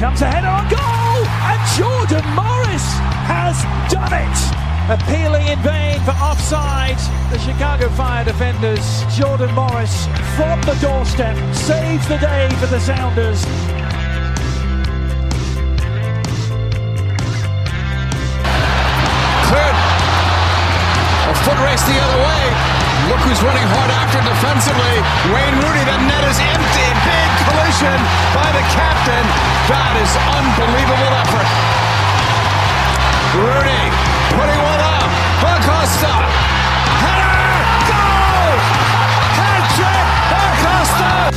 comes ahead on goal, and Jordan Morris has done it. Appealing in vain for offside, the Chicago Fire defenders, Jordan Morris from the doorstep saves the day for the Sounders. Cleared. A foot race the other way. Look who's running hard after defensively. Wayne Rooney. The net is empty. Big by the captain. That is unbelievable effort. Rooney putting one up. Acosta. Header. Goal. Hat trick. Acosta.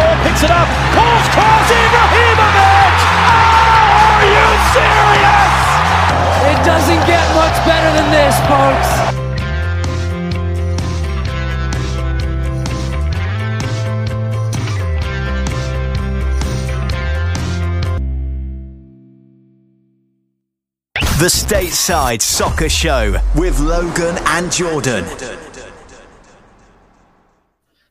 Paul picks it up. Paul's cross. Ibrahimovic. Oh, are you serious? It doesn't get much better than this, folks. The Stateside Soccer Show with Logan and Jordan.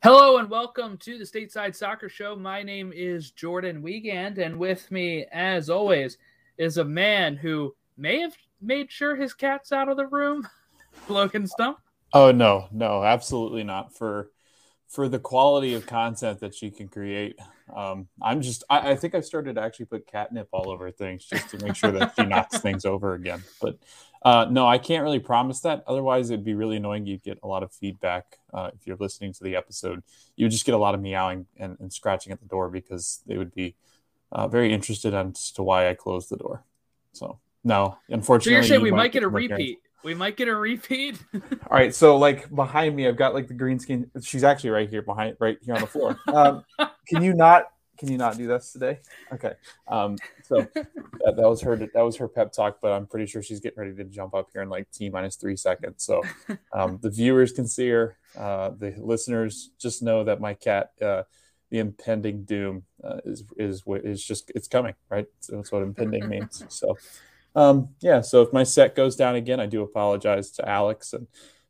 Hello and welcome to the Stateside Soccer Show. My name is Jordan Wiegand, and with me, as always, is a man who may have made sure his cat's out of the room, Logan Stump. Oh no, no, absolutely not. For for the quality of content that she can create, um, I'm just I, I think I've started to actually put catnip all over things just to make sure that she knocks things over again. But uh, no, I can't really promise that. Otherwise, it'd be really annoying. You'd get a lot of feedback uh, if you're listening to the episode. You would just get a lot of meowing and, and scratching at the door because they would be uh, very interested as to why I closed the door. So no, So unfortunately, you're saying you we might get a repeat? We might get a repeat. All right, so like behind me, I've got like the green screen. She's actually right here behind, right here on the floor. Um, can you not? Can you not do this today? Okay. Um, so that, that was her. That was her pep talk. But I'm pretty sure she's getting ready to jump up here in like t minus three seconds. So um, the viewers can see her. Uh, the listeners just know that my cat, uh, the impending doom, uh, is is is just it's coming. Right. So that's what impending means. So um, yeah, so if my set goes down again, I do apologize to Alex, and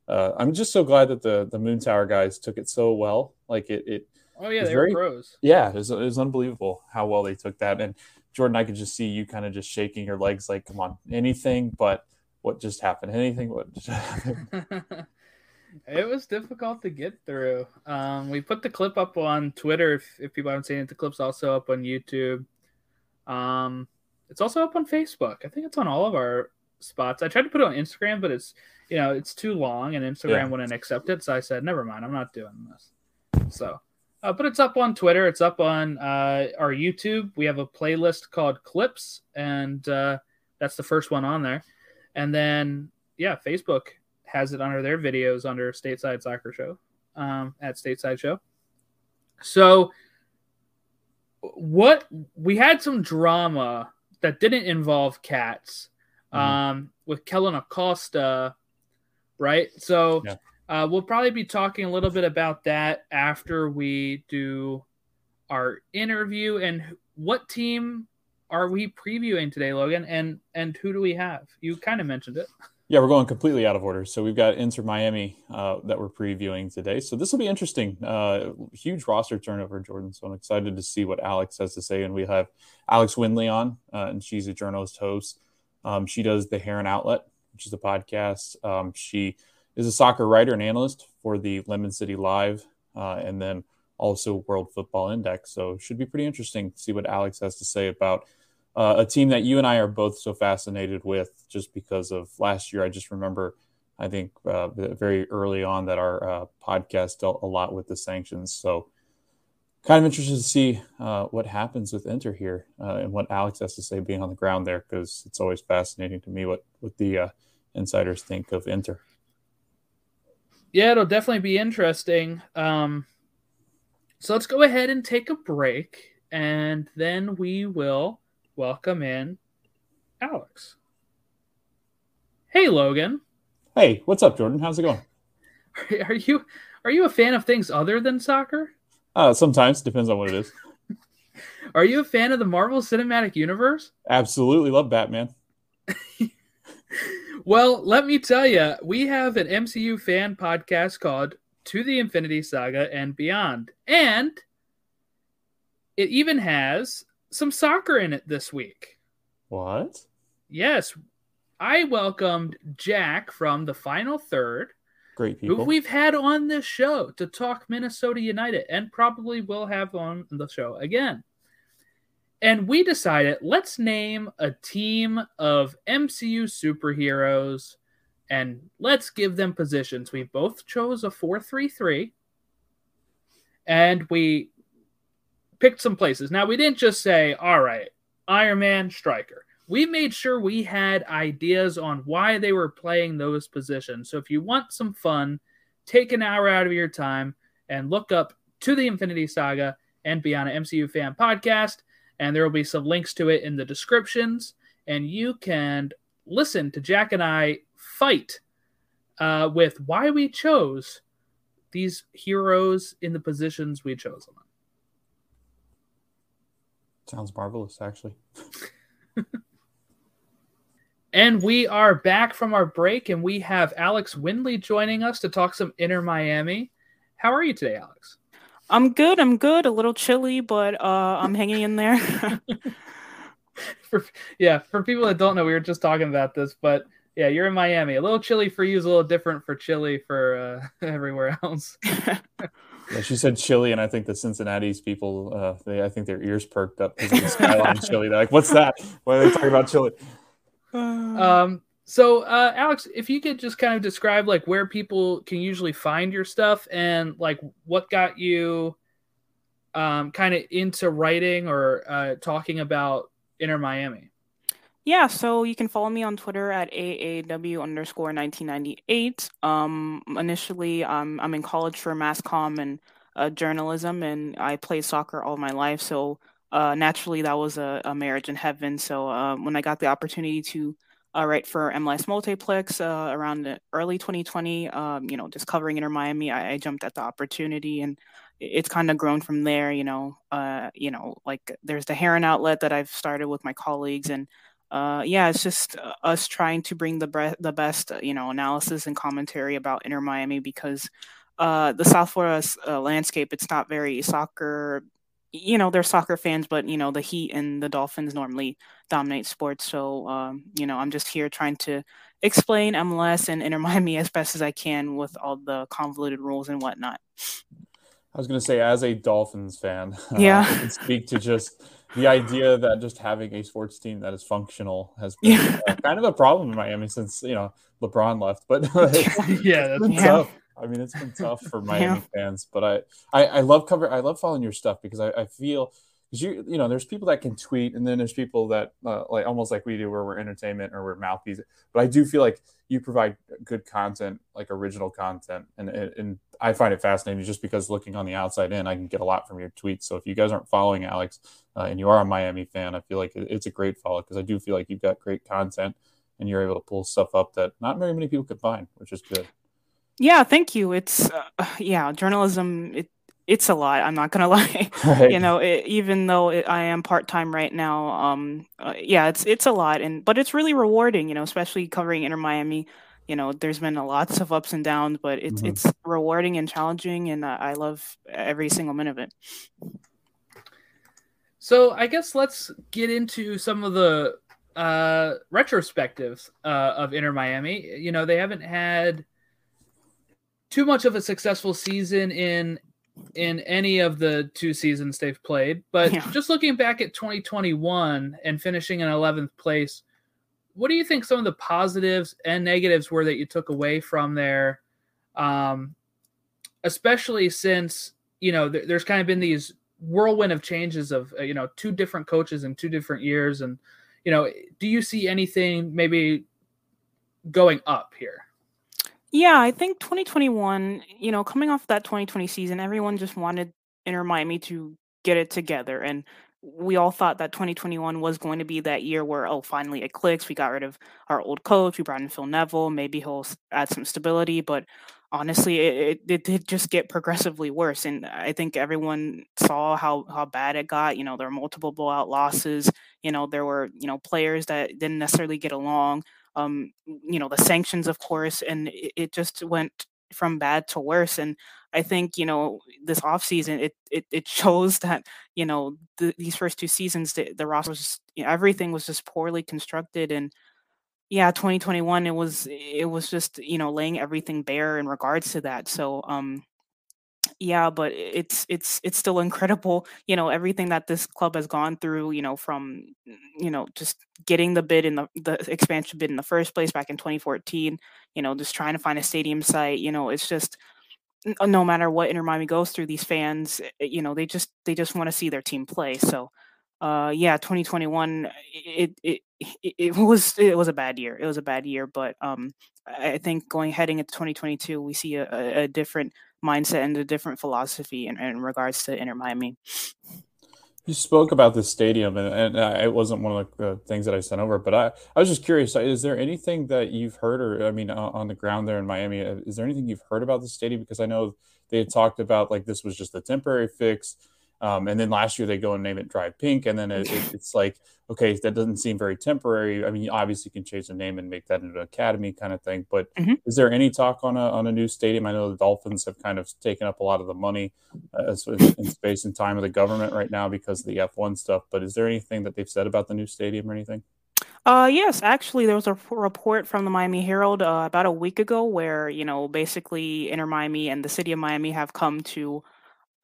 uh, I'm just so glad that the the Moon Tower guys took it so well. Like it, it oh yeah, they're very- pros. yeah, it was, it was unbelievable how well they took that. And Jordan, I could just see you kind of just shaking your legs, like, come on, anything but what just happened, anything what just happened. it was difficult to get through. Um, we put the clip up on Twitter. If, if people haven't seen it, the clip's also up on YouTube. Um, it's also up on Facebook. I think it's on all of our spots. I tried to put it on Instagram, but it's you know it's too long, and Instagram Yeah. wouldn't accept it. So I said, never mind, I'm not doing this. So, uh, but it's up on Twitter. It's up on uh, our YouTube. We have a playlist called Clips, and uh, that's the first one on there. And then yeah, Facebook has it under their videos under Stateside Soccer Show um, at Stateside Show. So, what we had some drama that didn't involve cats um, with Kellyn Acosta, right? So, Yeah. uh, we'll probably be talking a little bit about that after we do our interview and what team are we previewing today, Logan? And and who do we have? You kind of mentioned it. Yeah, we're going completely out of order. So we've got Inter Miami uh, that we're previewing today. So this will be interesting. Uh, huge roster turnover, Jordan. So I'm excited to see what Alex has to say. And we have Alex Windley on, uh, and she's a journalist host. Um, she does the Heron Outlet, which is a podcast. Um, she is a soccer writer and analyst for the Lemon City Live, uh, and then also World Football Index. So should be pretty interesting to see what Alex has to say about uh, a team that you and I are both so fascinated with just because of last year. I just remember, I think, uh, very early on that our uh, podcast dealt a lot with the sanctions. So, kind of interested to see uh, what happens with Inter here uh, and what Alex has to say being on the ground there because it's always fascinating to me what, what the uh, insiders think of Inter. Yeah, it'll definitely be interesting. Um, so let's go ahead and take a break, and then we will welcome in Alex. Hey, Logan, Hey, what's up, Jordan? How's it going? are you are you a fan of things other than soccer? Uh, sometimes depends on what it is. Are you a fan of the Marvel Cinematic Universe? Absolutely love Batman. Well, let me tell you, we have an MCU fan podcast called to the Infinity Saga and beyond. And it even has some soccer in it this week. What? Yes. I welcomed Jack from the final third, Great who people. we've had on this show to talk Minnesota United and probably will have on the show again. And we decided let's name a team of MCU superheroes and let's give them positions. We both chose a 4 3 3 and we picked some places. Now, we didn't just say, all right, Iron Man, striker. We made sure we had ideas on why they were playing those positions. So if you want some fun, take an hour out of your time and look up to the Infinity Saga and Beyond an MCU fan podcast. And there will be some links to it in the descriptions. And you can listen to Jack and I fight uh, with why we chose these heroes in the positions we chose them. Sounds marvelous, actually. And we are back from our break, and we have Alex Windley joining us to talk some Inter Miami. How are you today, Alex? I'm good. I'm good. A little chilly, but uh, I'm hanging in there. for, yeah, for people that don't know, we were just talking about this, but yeah, you're in Miami. A little chilly for you is a little different for chilly for uh, everywhere else. Yeah, she said chili, and I think the Cincinnati's people, uh, they, I think their ears perked up because of the skyline chili. They're like, "What's that? Why are they talking about chili?" Um, so, uh, Alex, if you could just kind of describe like where people can usually find your stuff and like what got you um, kind of into writing or uh, talking about Inter Miami. Yeah, so you can follow me on Twitter at AAW underscore 1998. Um, initially, um, I'm in college for mass comm and uh, journalism, and I played soccer all my life. So uh, naturally, that was a, a, marriage in heaven. So uh, when I got the opportunity to uh, write for MLS Multiplex uh, around early 2020, um, you know, just covering Inter Miami, I, I jumped at the opportunity and it's kind of grown from there. You know, uh, you know, like there's the Heron outlet that I've started with my colleagues and uh, yeah, it's just uh, us trying to bring the bre- the best, uh, you know, analysis and commentary about Inter Miami because uh, the South Florida uh, landscape it's not very soccer. You know, they're soccer fans, but you know the Heat and the Dolphins normally dominate sports. So, um, you know, I'm just here trying to explain MLS and Inter Miami as best as I can with all the convoluted rules and whatnot. I was going to say, as a Dolphins fan, yeah, uh, I speak to just the idea that just having a sports team that is functional has been Yeah. uh, kind of a problem in Miami since you know LeBron left. But yeah, Yeah. tough. I mean, it's been tough for Miami fans. But I, I, I love cover. I love following your stuff because I, I feel because you, you know, there's people that can tweet, and then there's people that uh, like almost like we do, where we're entertainment or we're mouthpiece. But I do feel like you provide good content, like original content, and and I find it fascinating just because looking on the outside in, I can get a lot from your tweets. So if you guys aren't following Alex, uh, and you are a Miami fan, I feel like it's a great follow because I do feel like you've got great content and you're able to pull stuff up that not very many people could find, which is good. Yeah, thank you. It's uh, yeah, journalism. It it's a lot. I'm not gonna lie. Right. you know, it, even though it, I am part time right now, um, uh, yeah, it's it's a lot, and but it's really rewarding. You know, especially covering Inter Miami. You know, there's been a lots of ups and downs, but it's Mhm. it's rewarding and challenging, and uh, I love every single minute of it. So I guess let's get into some of the uh, retrospectives uh, of Inter Miami. You know, they haven't had too much of a successful season in in any of the two seasons they've played, but Yeah. just looking back at 2021 and finishing in 11th place, what do you think some of the positives and negatives were that you took away from there? Um, especially since you know there, there's kind of been these whirlwind of changes of uh, you know two different coaches in two different years and you know do you see anything maybe going up here Yeah, I think 2021, you know, coming off that 2020 season, everyone just wanted Inter Miami to get it together. And we all thought that 2021 was going to be that year where, oh, finally it clicks. We got rid of our old coach. We brought in Phil Neville. Maybe he'll add some stability. But honestly, it, it, it did just get progressively worse. And I think everyone saw how, how bad it got. You know, there were multiple blowout losses. You know, there were, you know, players that didn't necessarily get along um, you know, the sanctions, of course, and it, it just went from bad to worse. And I think you know this offseason it it it shows that you know the, these first two seasons the, the roster was just, you know, everything was just poorly constructed and yeah 2021 it was it was just you know laying everything bare in regards to that so um yeah but it's it's it's still incredible you know everything that this club has gone through you know from you know just getting the bid in the the expansion bid in the first place back in 2014 you know just trying to find a stadium site you know it's just no matter what Inter Miami goes through, these fans, eh, you know, they just they just want to see their team play. So, uh, yeah, 2021, it, it it it was it was a bad year. It was a bad year, but um, I think going heading into 2022, we see a, a different mindset and a different philosophy in, in regards to Inter Miami. You spoke about the stadium, and, and uh, it wasn't one of the things that I sent over, but I, I was just curious. Is there anything that you've heard, or I mean, on the ground there in Miami, uh, is there anything you've heard about the stadium? Because I know they had talked about like this was just a temporary fix. Um, and then last year they go and name it Drive Pink, and then it, it, it's like, okay, that doesn't seem very temporary. I mean, obviously you can change the name and make that into an academy kind of thing. But mm-hmm. is there any talk on a on a new stadium? I know the Dolphins have kind of taken up a lot of the money uh, in space and time of the government right now because of the F one stuff. But is there anything that they've said about the new stadium or anything? Uh, yes, actually, there was a report from the Miami Herald uh, about a week ago where you know basically Inter Miami and the city of Miami have come to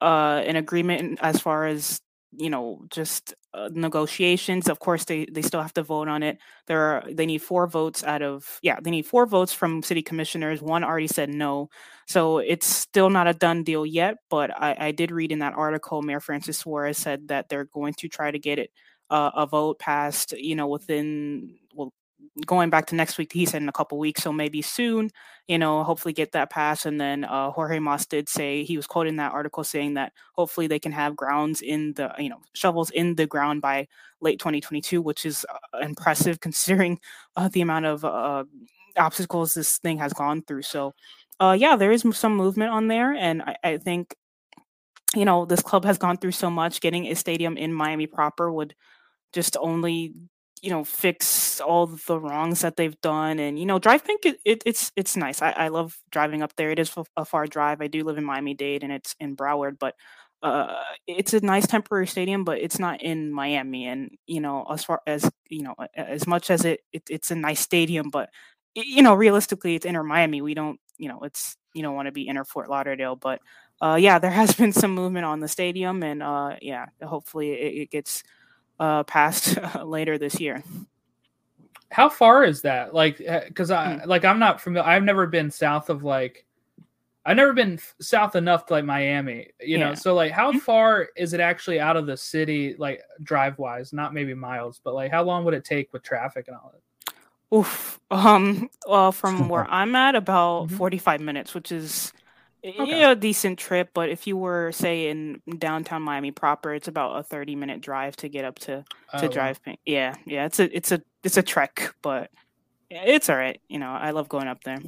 uh, an agreement as far as you know just uh, negotiations. Of course they they still have to vote on it. There are they need four votes out of yeah they need four votes from city commissioners. One already said no. So it's still not a done deal yet but i, I did read in that article mayor francis suarez said that they're going to try to get it uh, a vote passed you know within going back to next week, he said in a couple weeks, so maybe soon, you know, hopefully get that pass. And then uh, Jorge Mas did say he was quoting that article saying that hopefully they can have grounds in the, you know, shovels in the ground by late 2022, which is uh, impressive considering uh, the amount of uh, obstacles this thing has gone through. So, uh, yeah, there is some movement on there, and I, I think, you know, this club has gone through so much. Getting a stadium in Miami proper would just only you know fix all the wrongs that they've done and you know drive pink it, it, it's it's nice. I, I love driving up there. It is a far drive. I do live in miami dade and it's in broward but uh it's a nice temporary stadium but it's not in miami and you know as far as you know as much as it, it it's a nice stadium but you know realistically it's inter miami. We don't you know it's you don't want to be inter fort lauderdale but uh yeah there has been some movement on the stadium and uh yeah hopefully it, it gets uh, passed later this year. How far is that? Like, because eh, I hmm. like I'm not familiar. I've never been south of like, I've never been south enough to like Miami. You yeah. know, so like, how mm-hmm. far is it actually out of the city, like drive wise? Not maybe miles, but like, how long would it take with traffic and all that? Oof. Um. Well, from where I'm at, about mm-hmm. 45 minutes, which is Okay. Yeah, a decent trip, but if you were say in downtown Miami proper, it's about a 30 minute drive to get up to to oh. drive. Yeah, yeah, it's a it's a it's a trek, but it's all right. You know, I love going up there. I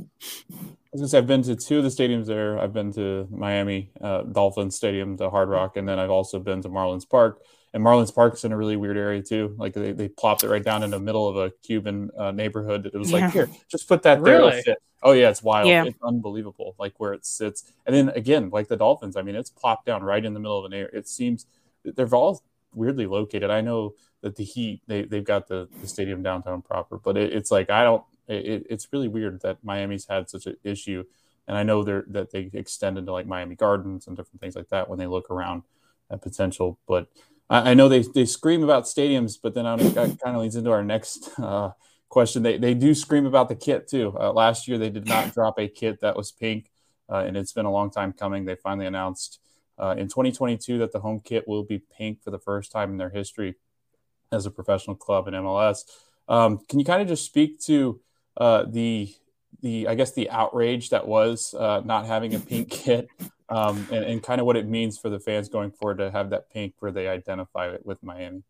was gonna say I've been to two of the stadiums there. I've been to Miami uh, Dolphins Stadium, the Hard Rock, and then I've also been to Marlins Park. And Marlins Park's in a really weird area too. Like they, they plopped it right down in the middle of a Cuban uh, neighborhood. It was yeah. like, here, just put that there. Really? Oh yeah, it's wild. Yeah. It's unbelievable, like where it sits. And then again, like the Dolphins, I mean, it's plopped down right in the middle of an area. It seems they're all weirdly located. I know that the Heat they they've got the, the stadium downtown proper, but it, it's like I don't. It, it's really weird that Miami's had such an issue, and I know they're that they extend into like Miami Gardens and different things like that when they look around at potential. But I, know they they scream about stadiums, but then I, kind of leads into our next. Uh, question. They they do scream about the kit too. Uh, last year they did not drop a kit that was pink, uh, and it's been a long time coming. They finally announced uh, in 2022 that the home kit will be pink for the first time in their history as a professional club in MLS. Um, can you kind of just speak to uh, the the I guess the outrage that was uh, not having a pink kit um, and, and kind of what it means for the fans going forward to have that pink where they identify it with Miami?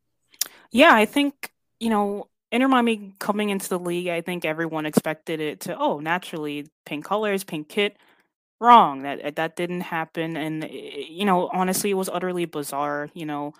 Yeah, I think you know Inter Miami coming into the league, I think everyone expected it to, oh, naturally, pink colors, pink kit. Wrong. That that didn't happen, and eh, you know, honestly, it was utterly bizarre. You know,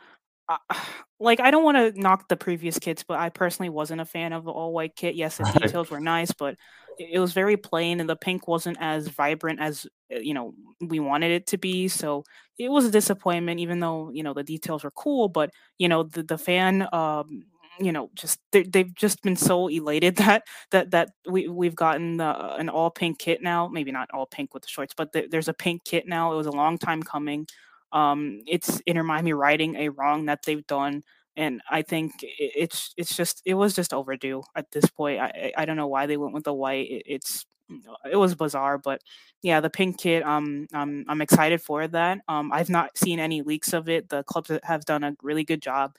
uh, like I don't want to knock the previous kits, but I personally wasn't a fan of the all white kit. Yes, the details were nice, but it was very plain, and the pink wasn't as vibrant as uh, you know we wanted it to be. So it was a disappointment, even though you know the details were cool. But you know the the fan. Um, you know, just they've just been so elated that that that we we've gotten the, an all pink kit now. Maybe not all pink with the shorts, but the, there's a pink kit now. It was a long time coming. Um, it's Inter Miami righting a wrong that they've done, and I think it's it's just it was just overdue at this point. I I don't know why they went with the white. It, it's it was bizarre, but yeah, the pink kit. Um, I'm I'm excited for that. Um, I've not seen any leaks of it. The clubs have done a really good job,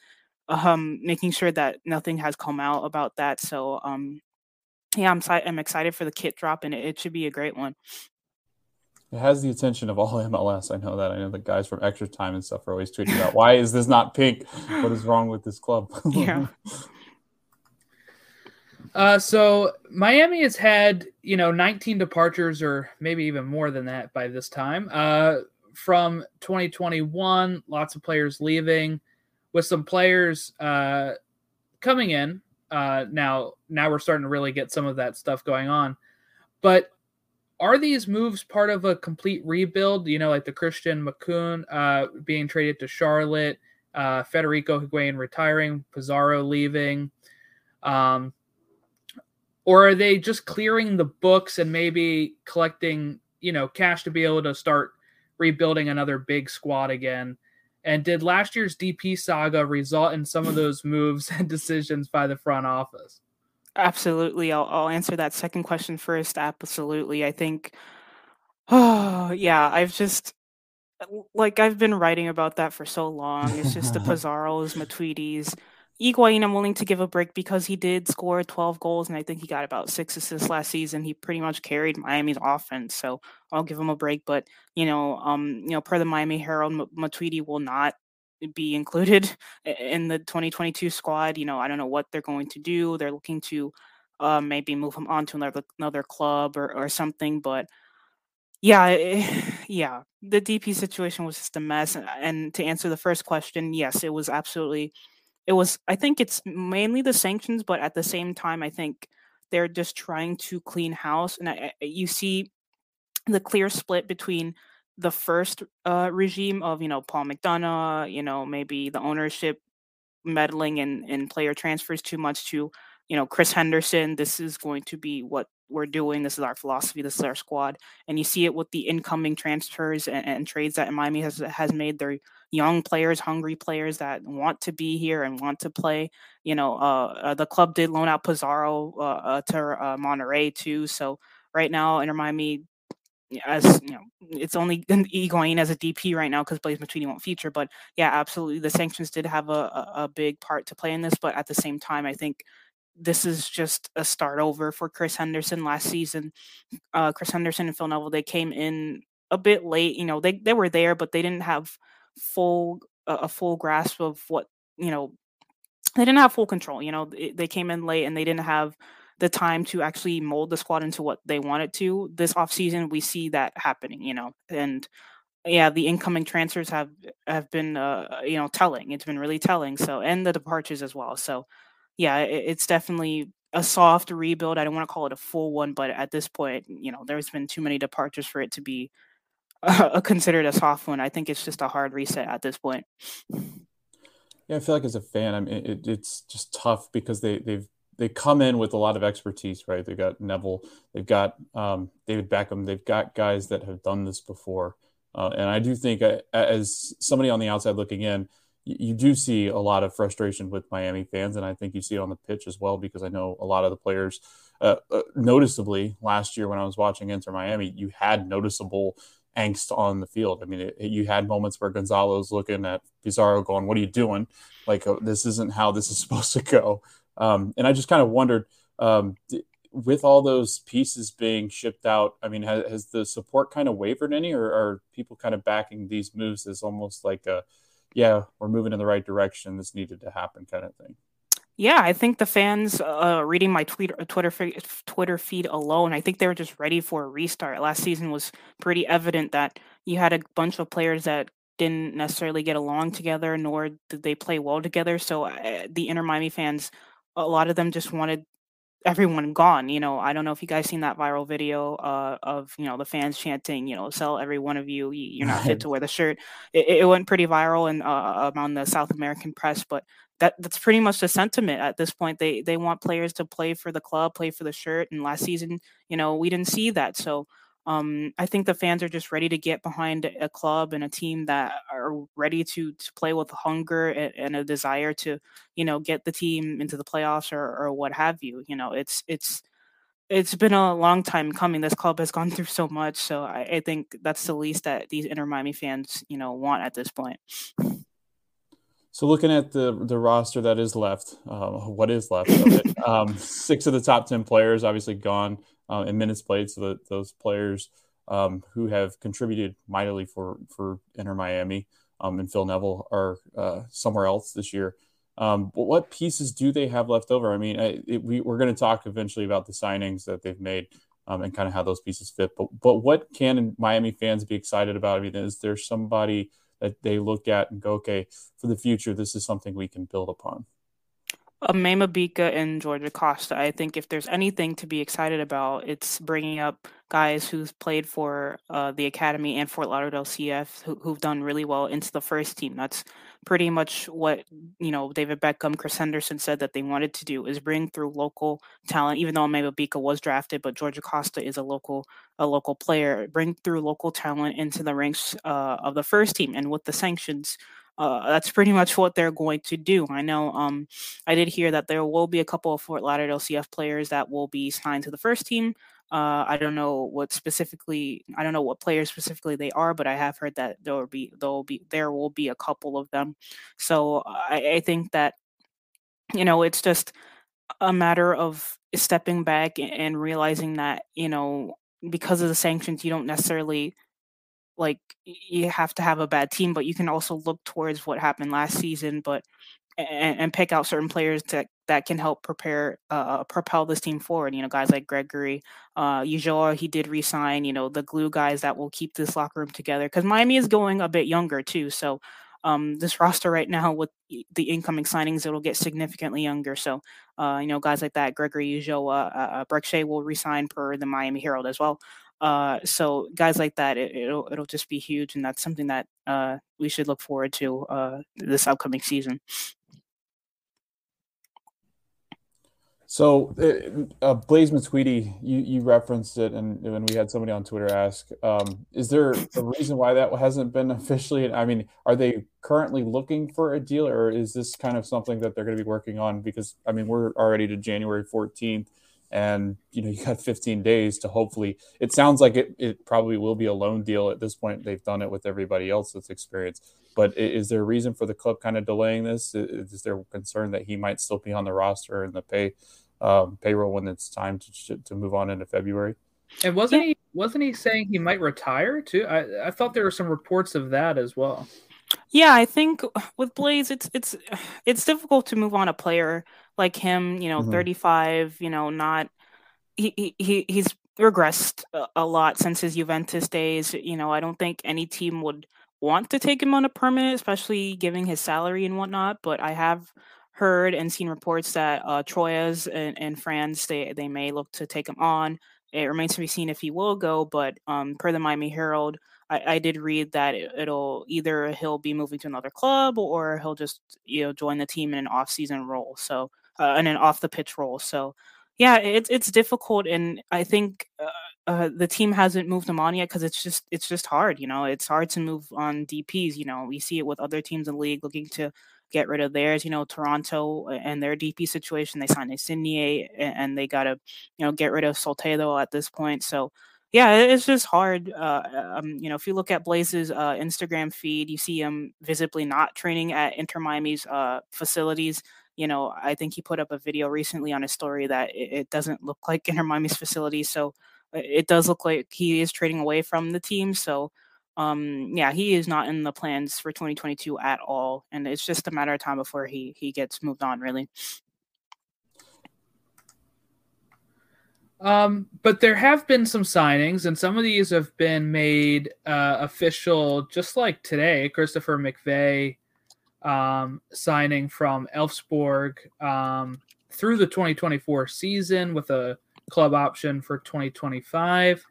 um, making sure that nothing has come out about that. So um, yeah, I'm I'm excited for the kit drop, and it, it should be a great one. It has the attention of all MLS. I know that. I know the guys from Extra Time and stuff are always tweeting about why is this not pink? What is wrong with this club? yeah. Uh, so Miami has had you know 19 departures or maybe even more than that by this time. Uh, from 2021, lots of players leaving, with some players uh, coming in. Uh, now, now we're starting to really get some of that stuff going on. But are these moves part of a complete rebuild? You know, like the Christian Makoun uh, being traded to Charlotte, uh, Federico Higuain retiring, Pizarro leaving, um, or are they just clearing the books and maybe collecting, you know, cash to be able to start rebuilding another big squad again? And did last year's DP saga result in some of those moves and decisions by the front office? Absolutely. I'll, I'll answer that second question first. Absolutely. I think, oh, yeah, I've just, like, I've been writing about that for so long. It's just the Pizarros, Matuidis. Higuain, I'm willing to give a break because he did score 12 goals, and I think he got about six assists last season. He pretty much carried Miami's offense, so I'll give him a break. But you know, um, you know, per the Miami Herald, Matuidi will not be included in the 2022 squad. You know, I don't know what they're going to do. They're looking to uh, maybe move him on to another another club or, or something. But yeah, it, yeah, the DP situation was just a mess. And to answer the first question, yes, it was absolutely. It was. I think it's mainly the sanctions, but at the same time, I think they're just trying to clean house. And I, you see the clear split between the first uh, regime of you know Paul McDonough, you know maybe the ownership meddling in in player transfers too much to you know Chris Henderson. This is going to be what we're doing. This is our philosophy. This is our squad, and you see it with the incoming transfers and, and trades that Miami has has made. Their young players, hungry players that want to be here and want to play. You know, uh, uh, the club did loan out Pizarro uh, uh to uh, Monterrey too. So right now, Inter Miami as you know, it's only Higuain as a DP right now because Blaise Matuidi won't feature. But yeah, absolutely, the sanctions did have a, a, a, big part to play in this. But at the same time, I think this is just a start over for Chris Henderson. Last season, uh, Chris Henderson and Phil Neville they came in a bit late. You know, they they were there, but they didn't have full uh, a full grasp of what you know. They didn't have full control. You know, they, they came in late and they didn't have the time to actually mold the squad into what they wanted to. This offseason, we see that happening, you know, and yeah, the incoming transfers have have been uh, you know telling. It's been really telling. So and the departures as well. So yeah, it, it's definitely a soft rebuild. I don't want to call it a full one, but at this point, you know, there's been too many departures for it to be uh, considered a soft one. I think it's just a hard reset at this point. Yeah, I feel like as a fan, I mean, it, it's just tough because they they've they come in with a lot of expertise, right? They've got Neville, they've got um, David Beckham, they've got guys that have done this before. Uh, and I do think, uh, as somebody on the outside looking in, you, do see a lot of frustration with Miami fans, and I think you see it on the pitch as well because I know a lot of the players, uh, uh noticeably last year when I was watching Inter Miami, you had noticeable angst on the field. I mean, it, it, you had moments where Gonzalo's looking at Pizarro, going, "What are you doing? Like, uh, this isn't how this is supposed to go." Um, and I just kind of wondered, um, with all those pieces being shipped out, I mean, has, has the support kind of wavered any, or are people kind of backing these moves as almost like a, yeah, we're moving in the right direction. This needed to happen, kind of thing. Yeah, I think the fans uh, reading my tweet, uh, Twitter Twitter feed alone, I think they were just ready for a restart. Last season was pretty evident that you had a bunch of players that didn't necessarily get along together, nor did they play well together. So uh, the Inter Miami fans, a lot of them just wanted everyone gone. You know, I don't know if you guys seen that viral video uh, of you know the fans chanting, you know, "Sell every one of you. You're not fit to wear the shirt." It, it went pretty viral and uh, on the South American press, but that that's pretty much the sentiment at this point. They they want players to play for the club, play for the shirt. And last season, you know, we didn't see that. So um, I think the fans are just ready to get behind a club and a team that are ready to to play with hunger and, and a desire to, you know, get the team into the playoffs or, or what have you. You know, it's it's it's been a long time coming. This club has gone through so much, so I, I think that's the least that these Inter Miami fans, you know, want at this point. So looking at the the roster that is left, uh, what is left of it? um, six of the top ten players obviously gone uh, in minutes played. So that those players um, who have contributed mightily for for Inter Miami um, and Phil Neville are uh, somewhere else this year. Um, but what pieces do they have left over? I mean, I, it, we, we're going to talk eventually about the signings that they've made um, and kind of how those pieces fit. But but what can Miami fans be excited about? I mean, is there somebody that they look at and go, okay, for the future, this is something we can build upon? Ime Mabika and George Acosta. I think if there's anything to be excited about, it's bringing up guys who've played for uh, the academy and Fort Lauderdale CF who, who've done really well into the first team. That's pretty much what you know David Beckham, Chris Henderson said that they wanted to do is bring through local talent. Even though Ime Mabika was drafted, but George Acosta is a local a local player. Bring through local talent into the ranks uh, of the first team, and with the sanctions uh, that's pretty much what they're going to do. I know um, I did hear that there will be a couple of Fort Lauderdale CF players that will be signed to the first team. Uh, I don't know what specifically. I don't know what players specifically they are, but I have heard that there will be there will be there will be a couple of them. So I, I think that you know it's just a matter of stepping back and realizing that you know because of the sanctions you don't necessarily like you have to have a bad team, but you can also look towards what happened last season, but and, and pick out certain players that that can help prepare uh, propel this team forward. You know, guys like Gregore, uh, Ulloa, he did resign. You know, the glue guys that will keep this locker room together because Miami is going a bit younger too. So um, this roster right now with the incoming signings, it'll get significantly younger. So, uh, you know, guys like that, Gregore Ulloa, uh, uh, Brek Shea will resign per the Miami Herald as well. Uh, so guys like that, it, will it'll just be huge, and that's something that uh, we should look forward to uh, this upcoming season. So, uh, uh, Blaise you, you referenced it, and when we had somebody on Twitter ask, um, is there a reason why that hasn't been officially? I mean, are they currently looking for a deal, or is this kind of something that they're going to be working on? Because I mean, we're already to January fourteenth and you know you got 15 days to hopefully it sounds like it, it probably will be a loan deal at this point. They've done it with everybody else that's experienced but is there a reason for the club kind of delaying this? Is there concern that he might still be on the roster and the pay um, payroll when it's time to, to move on into february? And wasn't he wasn't he saying he might retire too? I, I thought there were some reports of that as well yeah, I think with Blaise, it's it's it's difficult to move on a player like him. You know, mm-hmm. thirty five. You know, not he he he's regressed a lot since his Juventus days. You know, I don't think any team would want to take him on a permanent, especially giving his salary and whatnot. But I have heard and seen reports that uh, Troyes and, and France they they may look to take him on. It remains to be seen if he will go, but um, per the Miami Herald, I, I did read that it, will either he'll be moving to another club or he'll just you know join the team in an off-season role. So uh, in an off the pitch role. So yeah, it's it's difficult, and I think. Uh, uh, the team hasn't moved him on yet because it's just it's just hard, you know. It's hard to move on DPS. You know, we see it with other teams in the league looking to get rid of theirs. You know, Toronto and their DP situation, they signed Insigne and they got to, you know, get rid of Soteldo at this point. So yeah, it's just hard. Uh, um, you know, if you look at Blaise's uh, Instagram feed, you see him visibly not training at Inter Miami's uh, facilities. You know, I think he put up a video recently on his story that it, it doesn't look like Inter Miami's facilities. So uh, it does look like he is trading away from the team. So um, yeah, he is not in the plans for 2022 at all, and it's just a matter of time before he he gets moved on. Really. Um, but there have been some signings, and some of these have been made uh, official, just like today. Christopher McVey um, signing from Elfsborg um, through the 2024 season with a club option for 2025.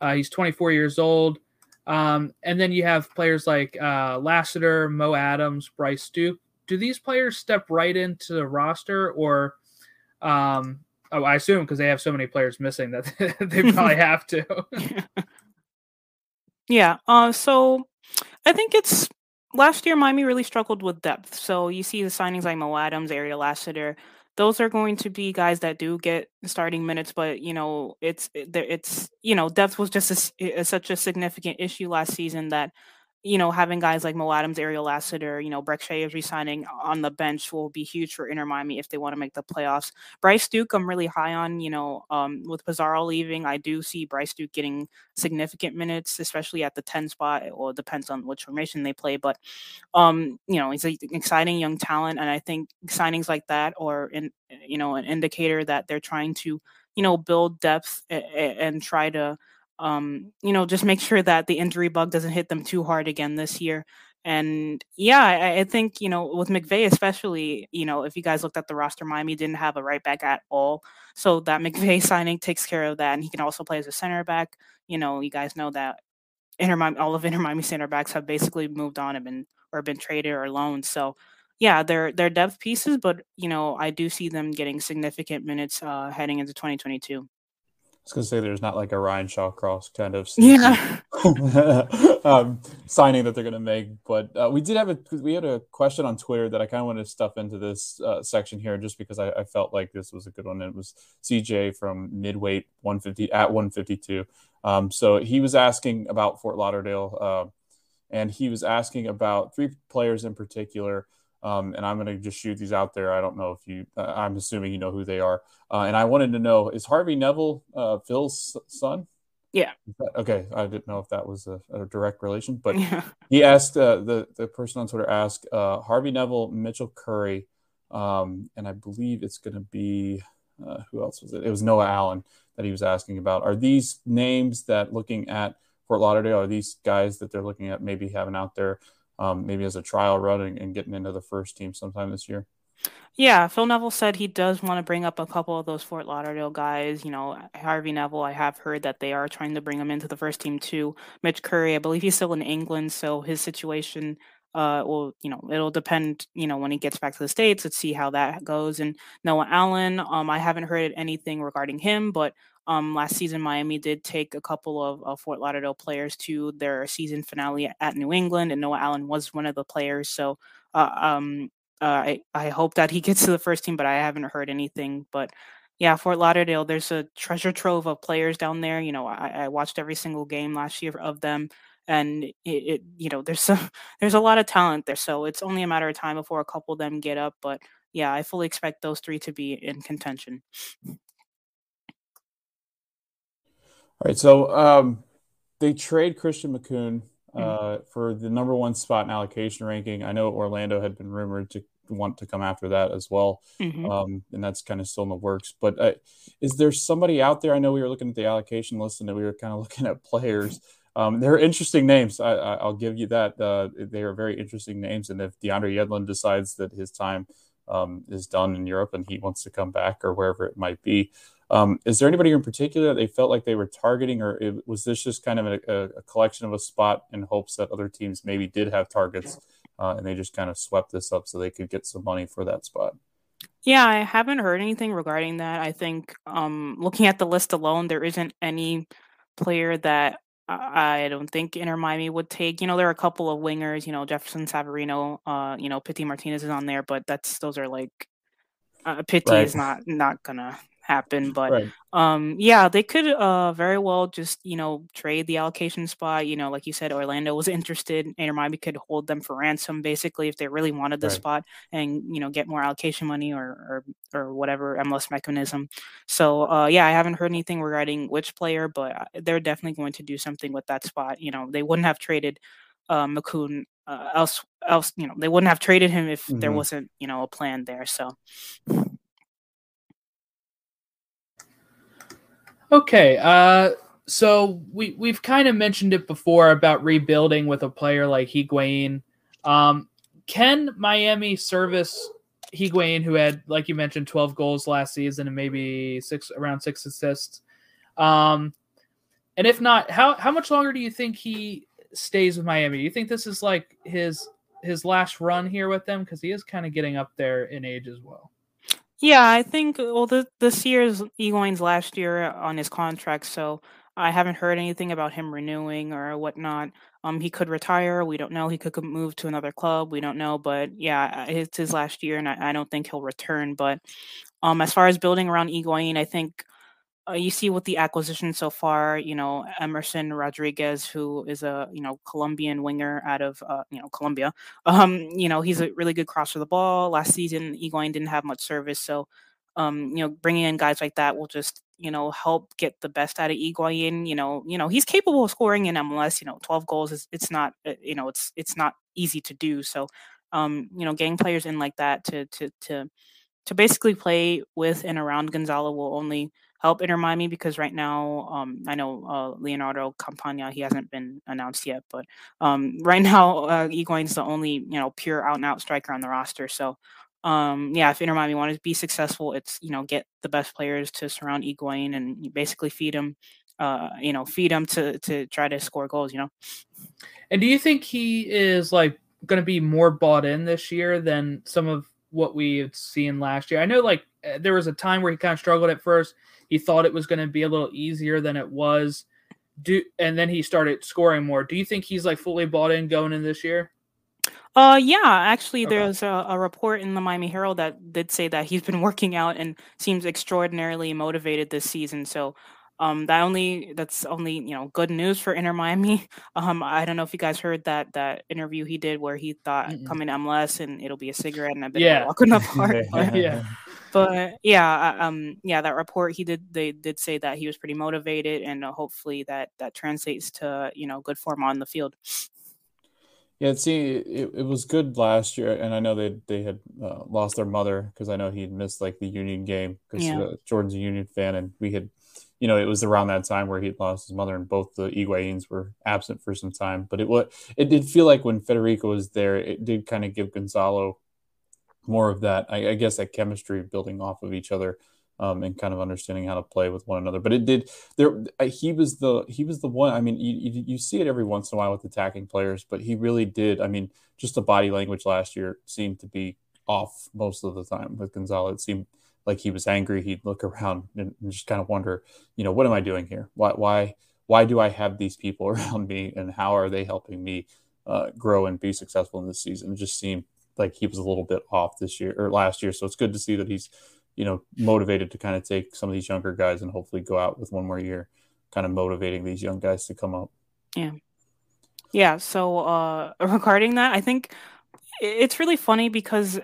Uh, he's 24 years old. Um, and then you have players like uh, Lassiter, Mo Adams, Bryce Duke. Do these players step right into the roster, or um, oh, I assume because they have so many players missing that they probably have to. yeah. Uh, so I think it's last year Miami really struggled with depth. So you see the signings like Mo Adams, Ariel Lassiter those are going to be guys that do get starting minutes, but you know, it's it's you know, depth was just a, such a significant issue last season that you know, having guys like Mo Adams, Ariel Lassiter, you know, Brek Shea is resigning on the bench will be huge for Inter Miami if they want to make the playoffs. Bryce Duke, I'm really high on, you know, um, with Pizarro leaving, I do see Bryce Duke getting significant minutes, especially at the 10 spot. It depends on which formation they play, but, um, you know, he's an exciting young talent. And I think signings like that or, in, you know, an indicator that they're trying to, you know, build depth and, and try to, um, you know, just make sure that the injury bug doesn't hit them too hard again this year. And yeah, I, I, think, you know, with McVey especially, you know, if you guys looked at the roster, Miami didn't have a right back at all. So that McVey signing takes care of that. And he can also play as a center back. You know, you guys know that Inter Miami, all of Inter Miami center backs have basically moved on and been or been traded or loaned. So yeah, they're they're depth pieces, but you know, I do see them getting significant minutes uh, heading into 2022 was gonna say there's not like a Ryan Shawcross kind of yeah um, signing that they're gonna make, but uh, we did have a we had a question on Twitter that I kind of wanted to stuff into this uh, section here just because I, I, felt like this was a good one. It was CJ from midweight 150 at 152. Um, so he was asking about Fort Lauderdale, uh, and he was asking about three players in particular. Um, and I'm going to just shoot these out there. I don't know if you, uh, I'm assuming you know who they are. Uh, and I wanted to know is Harvey Neville uh, Phil's son? Yeah. Okay. I didn't know if that was a, a direct relation, but yeah. he asked uh, the, the person on Twitter asked uh, Harvey Neville, Mitchell Curry, um, and I believe it's going to be uh, who else was it? It was Noah Allen that he was asking about. Are these names that looking at Fort Lauderdale, are these guys that they're looking at maybe having out there? Um, maybe as a trial run and, and getting into the first team sometime this year. Yeah, Phil Neville said he does want to bring up a couple of those Fort Lauderdale guys. You know, Harvey Neville, I have heard that they are trying to bring him into the first team too. Mitch Curry, I believe he's still in England, so his situation uh well you know it'll depend you know when he gets back to the states let's see how that goes and noah allen um i haven't heard anything regarding him but um, last season, Miami did take a couple of, Fort Lauderdale players to their season finale at New England, and Noah Allen was one of the players. So uh, um, uh, I, I hope that he gets to the first team, but I haven't heard anything. But yeah, Fort Lauderdale, there's a treasure trove of players down there. You know, I, I watched every single game last year of them, and it, it you know, there's some, there's a lot of talent there. So it's only a matter of time before a couple of them get up. But yeah, I fully expect those three to be in contention. All right, so um, they trade Christian Makoun uh, mm-hmm. for the number one spot in allocation ranking. I know Orlando had been rumored to want to come after that as well, mm-hmm. um, and that's kind of still in the works. But uh, is there somebody out there? I know we were looking at the allocation list and we were kind of looking at players. Um, they're interesting names. I, will give you that. Uh, they are very interesting names. And if DeAndre Yedlin decides that his time um, is done in Europe and he wants to come back or wherever it might be, um, is there anybody in particular that they felt like they were targeting, or it, was this just kind of a, a, collection of a spot in hopes that other teams maybe did have targets uh, and they just kind of swept this up so they could get some money for that spot? Yeah, I haven't heard anything regarding that. I think um, looking at the list alone, there isn't any player that I don't think Inter Miami would take. You know, there are a couple of wingers. You know, Jefferson Savarino. Uh, you know, Pity Martinez is on there, but that's those are like uh, Pity right. is not not gonna happen. But right. um, yeah, they could uh, very well just you know trade the allocation spot. You know, like you said, Orlando was interested. Inter Miami could hold them for ransom, basically, if they really wanted the right. spot and you know get more allocation money or or, or whatever MLS mechanism. So uh, yeah, I haven't heard anything regarding which player, but uh, they're definitely going to do something with that spot. You know, they wouldn't have traded uh, Makoun uh, else else you know they wouldn't have traded him if mm-hmm. there wasn't you know a plan there so Okay, uh, so we we've kind of mentioned it before about rebuilding with a player like Higuain. Um, can Miami service Higuain, who had, like you mentioned, twelve goals last season and maybe six around six assists? Um, and if not, how how much longer do you think he stays with Miami? Do you think this is like his his last run here with them because he is kind of getting up there in age as well? Yeah, I think well, the, this year is Higuain's last year on his contract, so I haven't heard anything about him renewing or whatnot. Um, he could retire. We don't know. He could move to another club. We don't know. But yeah, it's his last year, and I, I don't think he'll return. But um, as far as building around Higuain, I think uh, you see with the acquisition so far, you know, Emerson Rodriguez, who is a you know Colombian winger out of uh, you know Colombia. Um, you know, he's a really good crosser of the ball. Last season, Higuain didn't have much service, so um, you know, bringing in guys like that will just you know help get the best out of Higuain. You know, you know he's capable of scoring in MLS. You know, twelve goals is it's not uh, you know it's it's not easy to do. So, um, you know, getting players in like that to to to to basically play with and around Gonzalo will only help Inter Miami because right now, um, I know uh, Leonardo Campana he hasn't been announced yet, but um, right now uh, is the only you know pure out and out striker on the roster. So um, yeah, if Inter Miami want to be successful, it's you know get the best players to surround Higuain and basically feed him, uh, you know, feed him to to try to score goals. You know. And do you think he is like going to be more bought in this year than some of what we had seen last year? I know like eh, there was a time where he kind of struggled at first. He thought it was going to be a little easier than it was. Do and then he started scoring more. Do you think he's like fully bought in going in this year? Uh, yeah, actually, okay. there's a, a, report in the Miami Herald that did say that he's been working out and seems extraordinarily motivated this season. So, um, that only that's only you know good news for Inter Miami. Um, I don't know if you guys heard that that interview he did where he thought mm coming to MLS and it'll be a cigarette and a bit yeah. of a walk in the park. yeah, but yeah, um, yeah, that report he did they did say that he was pretty motivated and uh, hopefully that that translates to you know good form on the field. Yeah, see, it, it was good last year, and I know they they had uh, lost their mother because I know he missed like the Union game because yeah. uh, Jordan's a Union fan, and we had, you know, it was around that time where he lost his mother, and both the Higuains were absent for some time. But it what it did feel like when Federico was there, it did kind of give Gonzalo more of that, I, I guess, that chemistry building off of each other um, and kind of understanding how to play with one another. But it did there. He was the he was the one. I mean, you, you, you see it every once in a while with attacking players, but he really did. I mean, just the body language last year seemed to be off most of the time with Gonzalez. It seemed like he was angry. He'd look around and, and just kind of wonder, you know, what am I doing here? Why why why do I have these people around me, and how are they helping me uh, grow and be successful in this season? It just seemed like he was a little bit off this year or last year. So it's good to see that he's you know, motivated to kind of take some of these younger guys and hopefully go out with one more year, kind of motivating these young guys to come up. Yeah. Yeah. So uh, regarding that, I think it's really funny because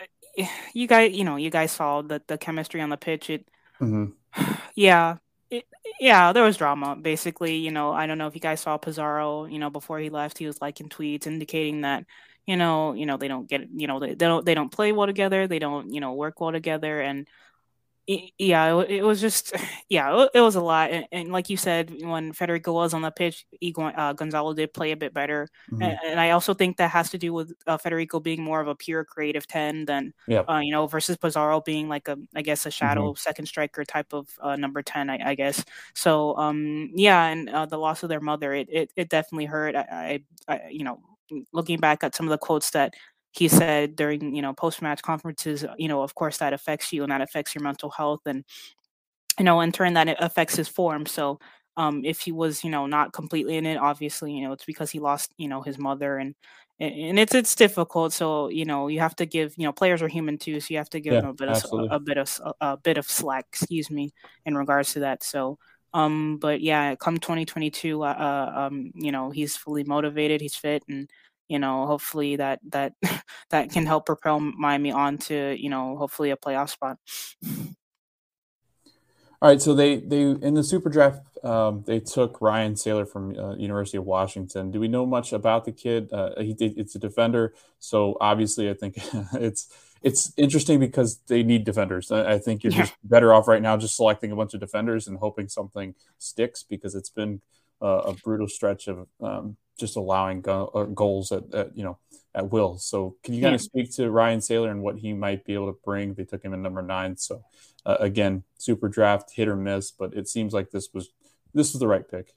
you guys, you know, you guys saw the, the chemistry on the pitch. It, mm-hmm. yeah, it, yeah, there was drama. Basically, you know, I don't know if you guys saw Pizarro. You know, before he left, he was liking tweets indicating that you know, you know, they don't get, you know, they, they don't they don't play well together. They don't, you know, work well together, and yeah, it, was just yeah, it, was a lot. And, and, like you said, when Federico was on the pitch, uh, Gonzalo did play a bit better. Mm-hmm. And, and, I also think that has to do with uh, Federico being more of a pure creative ten than yep. uh, you know versus Pizarro being like a I guess a shadow mm-hmm. second striker type of uh, number ten, I, I, guess. So um, yeah, and uh, the loss of their mother, it it, it definitely hurt. I, I, I you know looking back at some of the quotes that he said during you know post match conferences uh, you know of course that affects you and that affects your mental health and you know in turn that it affects his form. So um if he was you know not completely in it obviously you know it's because he lost you know his mother and and it's it's difficult. So you know you have to give you know players are human too so you have to give yeah, them a bit absolutely. of a, a bit of a, a bit of slack excuse me in regards to that. So um but yeah come 2022 uh, uh um you know he's fully motivated he's fit and you know, hopefully that that that can help propel Miami on to you know hopefully a playoff spot. All right, so they they in the super draft um, they took Ryan Sailor from uh, University of Washington. Do we know much about the kid? Uh, he it's a defender, so obviously I think it's it's interesting because they need defenders. I, think you're yeah. just better off right now just selecting a bunch of defenders and hoping something sticks because it's been uh, a brutal stretch of um, just allowing go- uh, goals at, at, you know at will. So can you kind of speak to Ryan Sailor and what he might be able to bring? They took him in number nine. So uh, again, super draft hit or miss, but it seems like this was this was the right pick.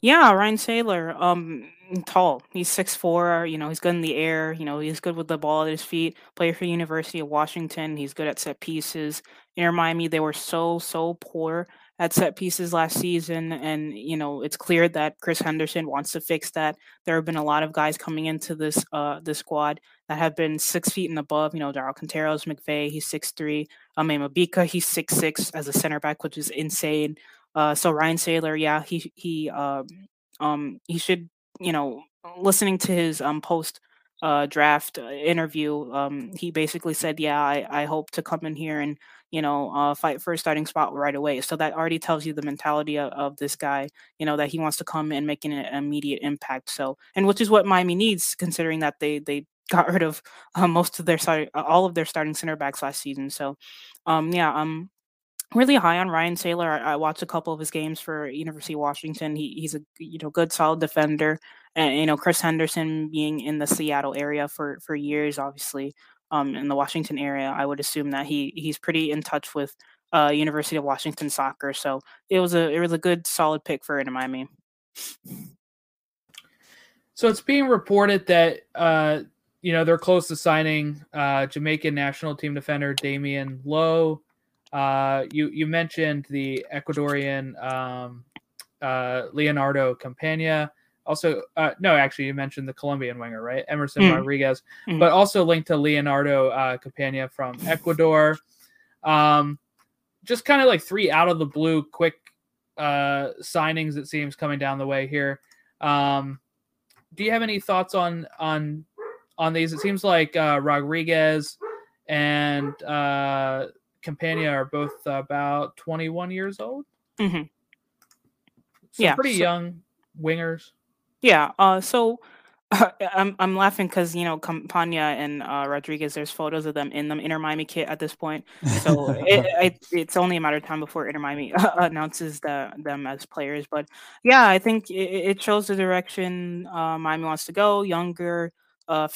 Yeah, Ryan Sailor, um, tall. He's six four. You know, he's good in the air. You know, he's good with the ball at his feet. Player for University of Washington. He's good at set pieces. Inter Miami, they were so so poor at set pieces last season, and you know, it's clear that Chris Henderson wants to fix that. There have been a lot of guys coming into this uh this squad that have been six feet and above. You know, Daryl Quinteros, McVey, he's six three. Um, Mabika, he's six six as a center back, which is insane. Uh, so Ryan Sailor, yeah, he he um um he should you know listening to his um post uh draft uh, interview um he basically said yeah I I hope to come in here and you know uh fight for a starting spot right away. So that already tells you the mentality of, of this guy you know that he wants to come and make an immediate impact. So and which is what Miami needs considering that they they got rid of uh, most of their all of their starting center backs last season. So um yeah um really high on Ryan Sailor. I, I, watched a couple of his games for University of Washington. He, he's a you know good solid defender, and you know Chris Henderson being in the Seattle area for for years, obviously, um, in the Washington area, I would assume that he he's pretty in touch with uh University of Washington soccer. So it was a it was a good solid pick for Inter Miami. So it's being reported that uh you know they're close to signing uh Jamaican national team defender Damion Lowe. Uh, you you mentioned the Ecuadorian um, uh, Leonardo Campana. Also, uh, no, actually, you mentioned the Colombian winger, right? Emerson mm. Rodriguez, mm. but also linked to Leonardo uh, Campana from Ecuador. Um, just kind of like three out of the blue, quick uh, signings. It seems coming down the way here. Um, do you have any thoughts on on on these? It seems like uh, Rodriguez and uh, Campana are both about 21 years old. Mm-hmm. So yeah, pretty so, young wingers. Yeah. Uh, so uh, I'm I'm laughing because you know Campana and uh, Rodriguez. There's photos of them in the Inter Miami kit at this point. So it, it, it's only a matter of time before Inter Miami announces the, them as players. But yeah, I think it, it shows the direction uh, Miami wants to go. Younger. Uh,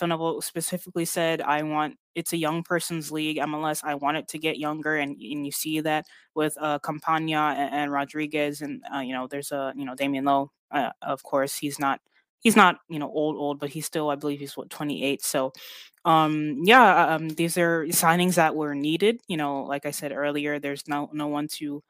specifically said, "I want it's a young person's league, MLS. I want it to get younger, and and you see that with uh, Campana and, and Rodriguez, and uh, you know, there's a you know Damion Lowe, uh, of course, he's not he's not you know old old, but he's still I believe he's what 28. So, um, yeah, um, these are signings that were needed. You know, like I said earlier, there's no no one to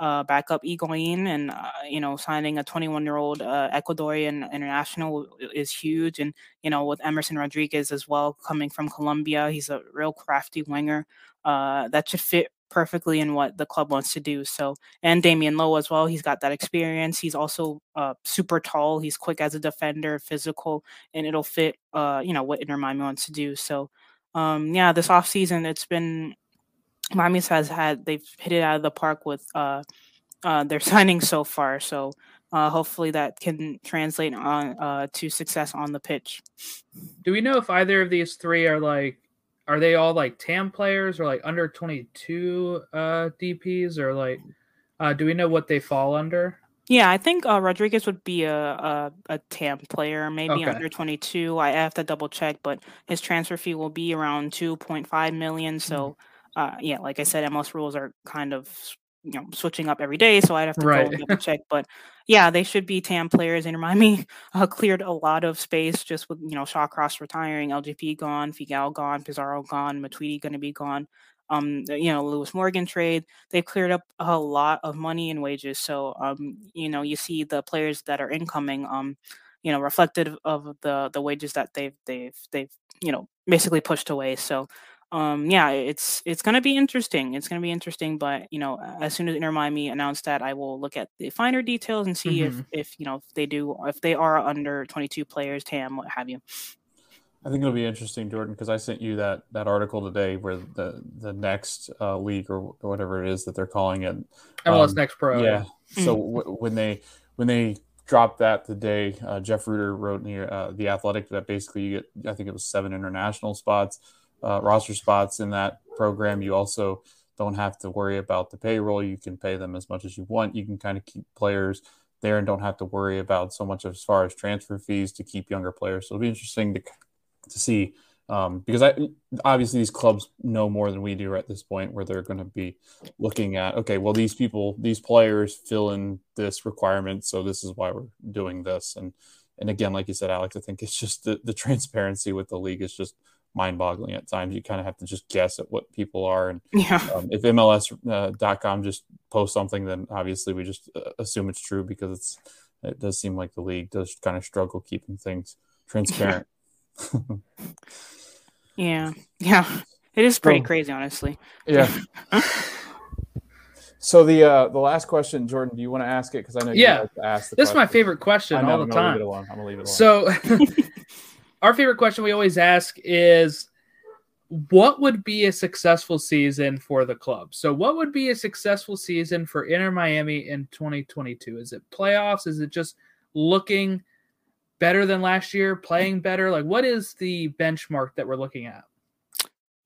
uh, backup Higuain, and uh, you know, signing a 21 year old uh, Ecuadorian international is huge. And you know, with Emerson Rodriguez as well coming from Colombia, he's a real crafty winger uh, that should fit perfectly in what the club wants to do. So, and Damion Lowe as well, he's got that experience. He's also uh, super tall. He's quick as a defender, physical, and it'll fit, uh, you know, what Inter Miami wants to do. So, um, yeah, this off season, it's been Miami has had they've hit it out of the park with uh, uh, their signing so far. So uh, hopefully that can translate on uh, to success on the pitch. Do we know if either of these three are like are they all like TAM players or like under 22 uh, DPs or like uh, do we know what they fall under? Yeah, I think uh, Rodriguez would be a, a, a TAM player, maybe okay. under 22. I have to double check, but his transfer fee will be around 2.5 million. So mm-hmm uh, yeah, like I said, MLS rules are kind of you know switching up every day, so I'd have to right. go double check. But yeah, they should be TAM players. And Miami uh, cleared a lot of space just with you know Shawcross retiring, LJP gone, Figal gone, Pizarro gone, Matuidi going to be gone. Um, you know, Lewis Morgan trade. They've cleared up a lot of money and wages. So um, you know, you see the players that are incoming. Um, you know, reflective of the the wages that they've they've they've you know basically pushed away. So um yeah it's it's going to be interesting it's going to be interesting but you know as soon as inter miami announced that i will look at the finer details and see mm-hmm. if if you know if they do if they are under 22 players tam what have you i think it'll be interesting jordan because i sent you that that article today where the the next uh, league or whatever it is that they're calling it mls um, next pro yeah mm-hmm. so w- when they when they dropped that today uh, jeff rueter wrote in the, uh, the athletic that basically you get i think it was seven international spots uh, roster spots in that program. You also don't have to worry about the payroll. You can pay them as much as you want. You can kind of keep players there and don't have to worry about so much as far as transfer fees to keep younger players. So it'll be interesting to to see um, because I obviously these clubs know more than we do at this point, where they're going to be looking at okay, well these people, these players fill in this requirement, so this is why we're doing this. And and again, like you said, Alex, I think it's just the, the transparency with the league is just mind-boggling at times. You kind of have to just guess at what people are, and Yeah. um, if MLS.com uh, just posts something, then obviously we just uh, assume it's true because it's it does seem like the league does kind of struggle keeping things transparent. Yeah. Yeah. It is pretty So- crazy, honestly. Yeah. so the uh, the last question, Jordan, do you want to ask it? Because I know Yeah. you like to ask the This is my favorite question know, all the I'm time. I'm gonna leave it alone. So, our favorite question we always ask is what would be a successful season for the club? So, what would be a successful season for Inter Miami in 2022? Is it playoffs? Is it just looking better than last year, playing better? Like, what is the benchmark that we're looking at?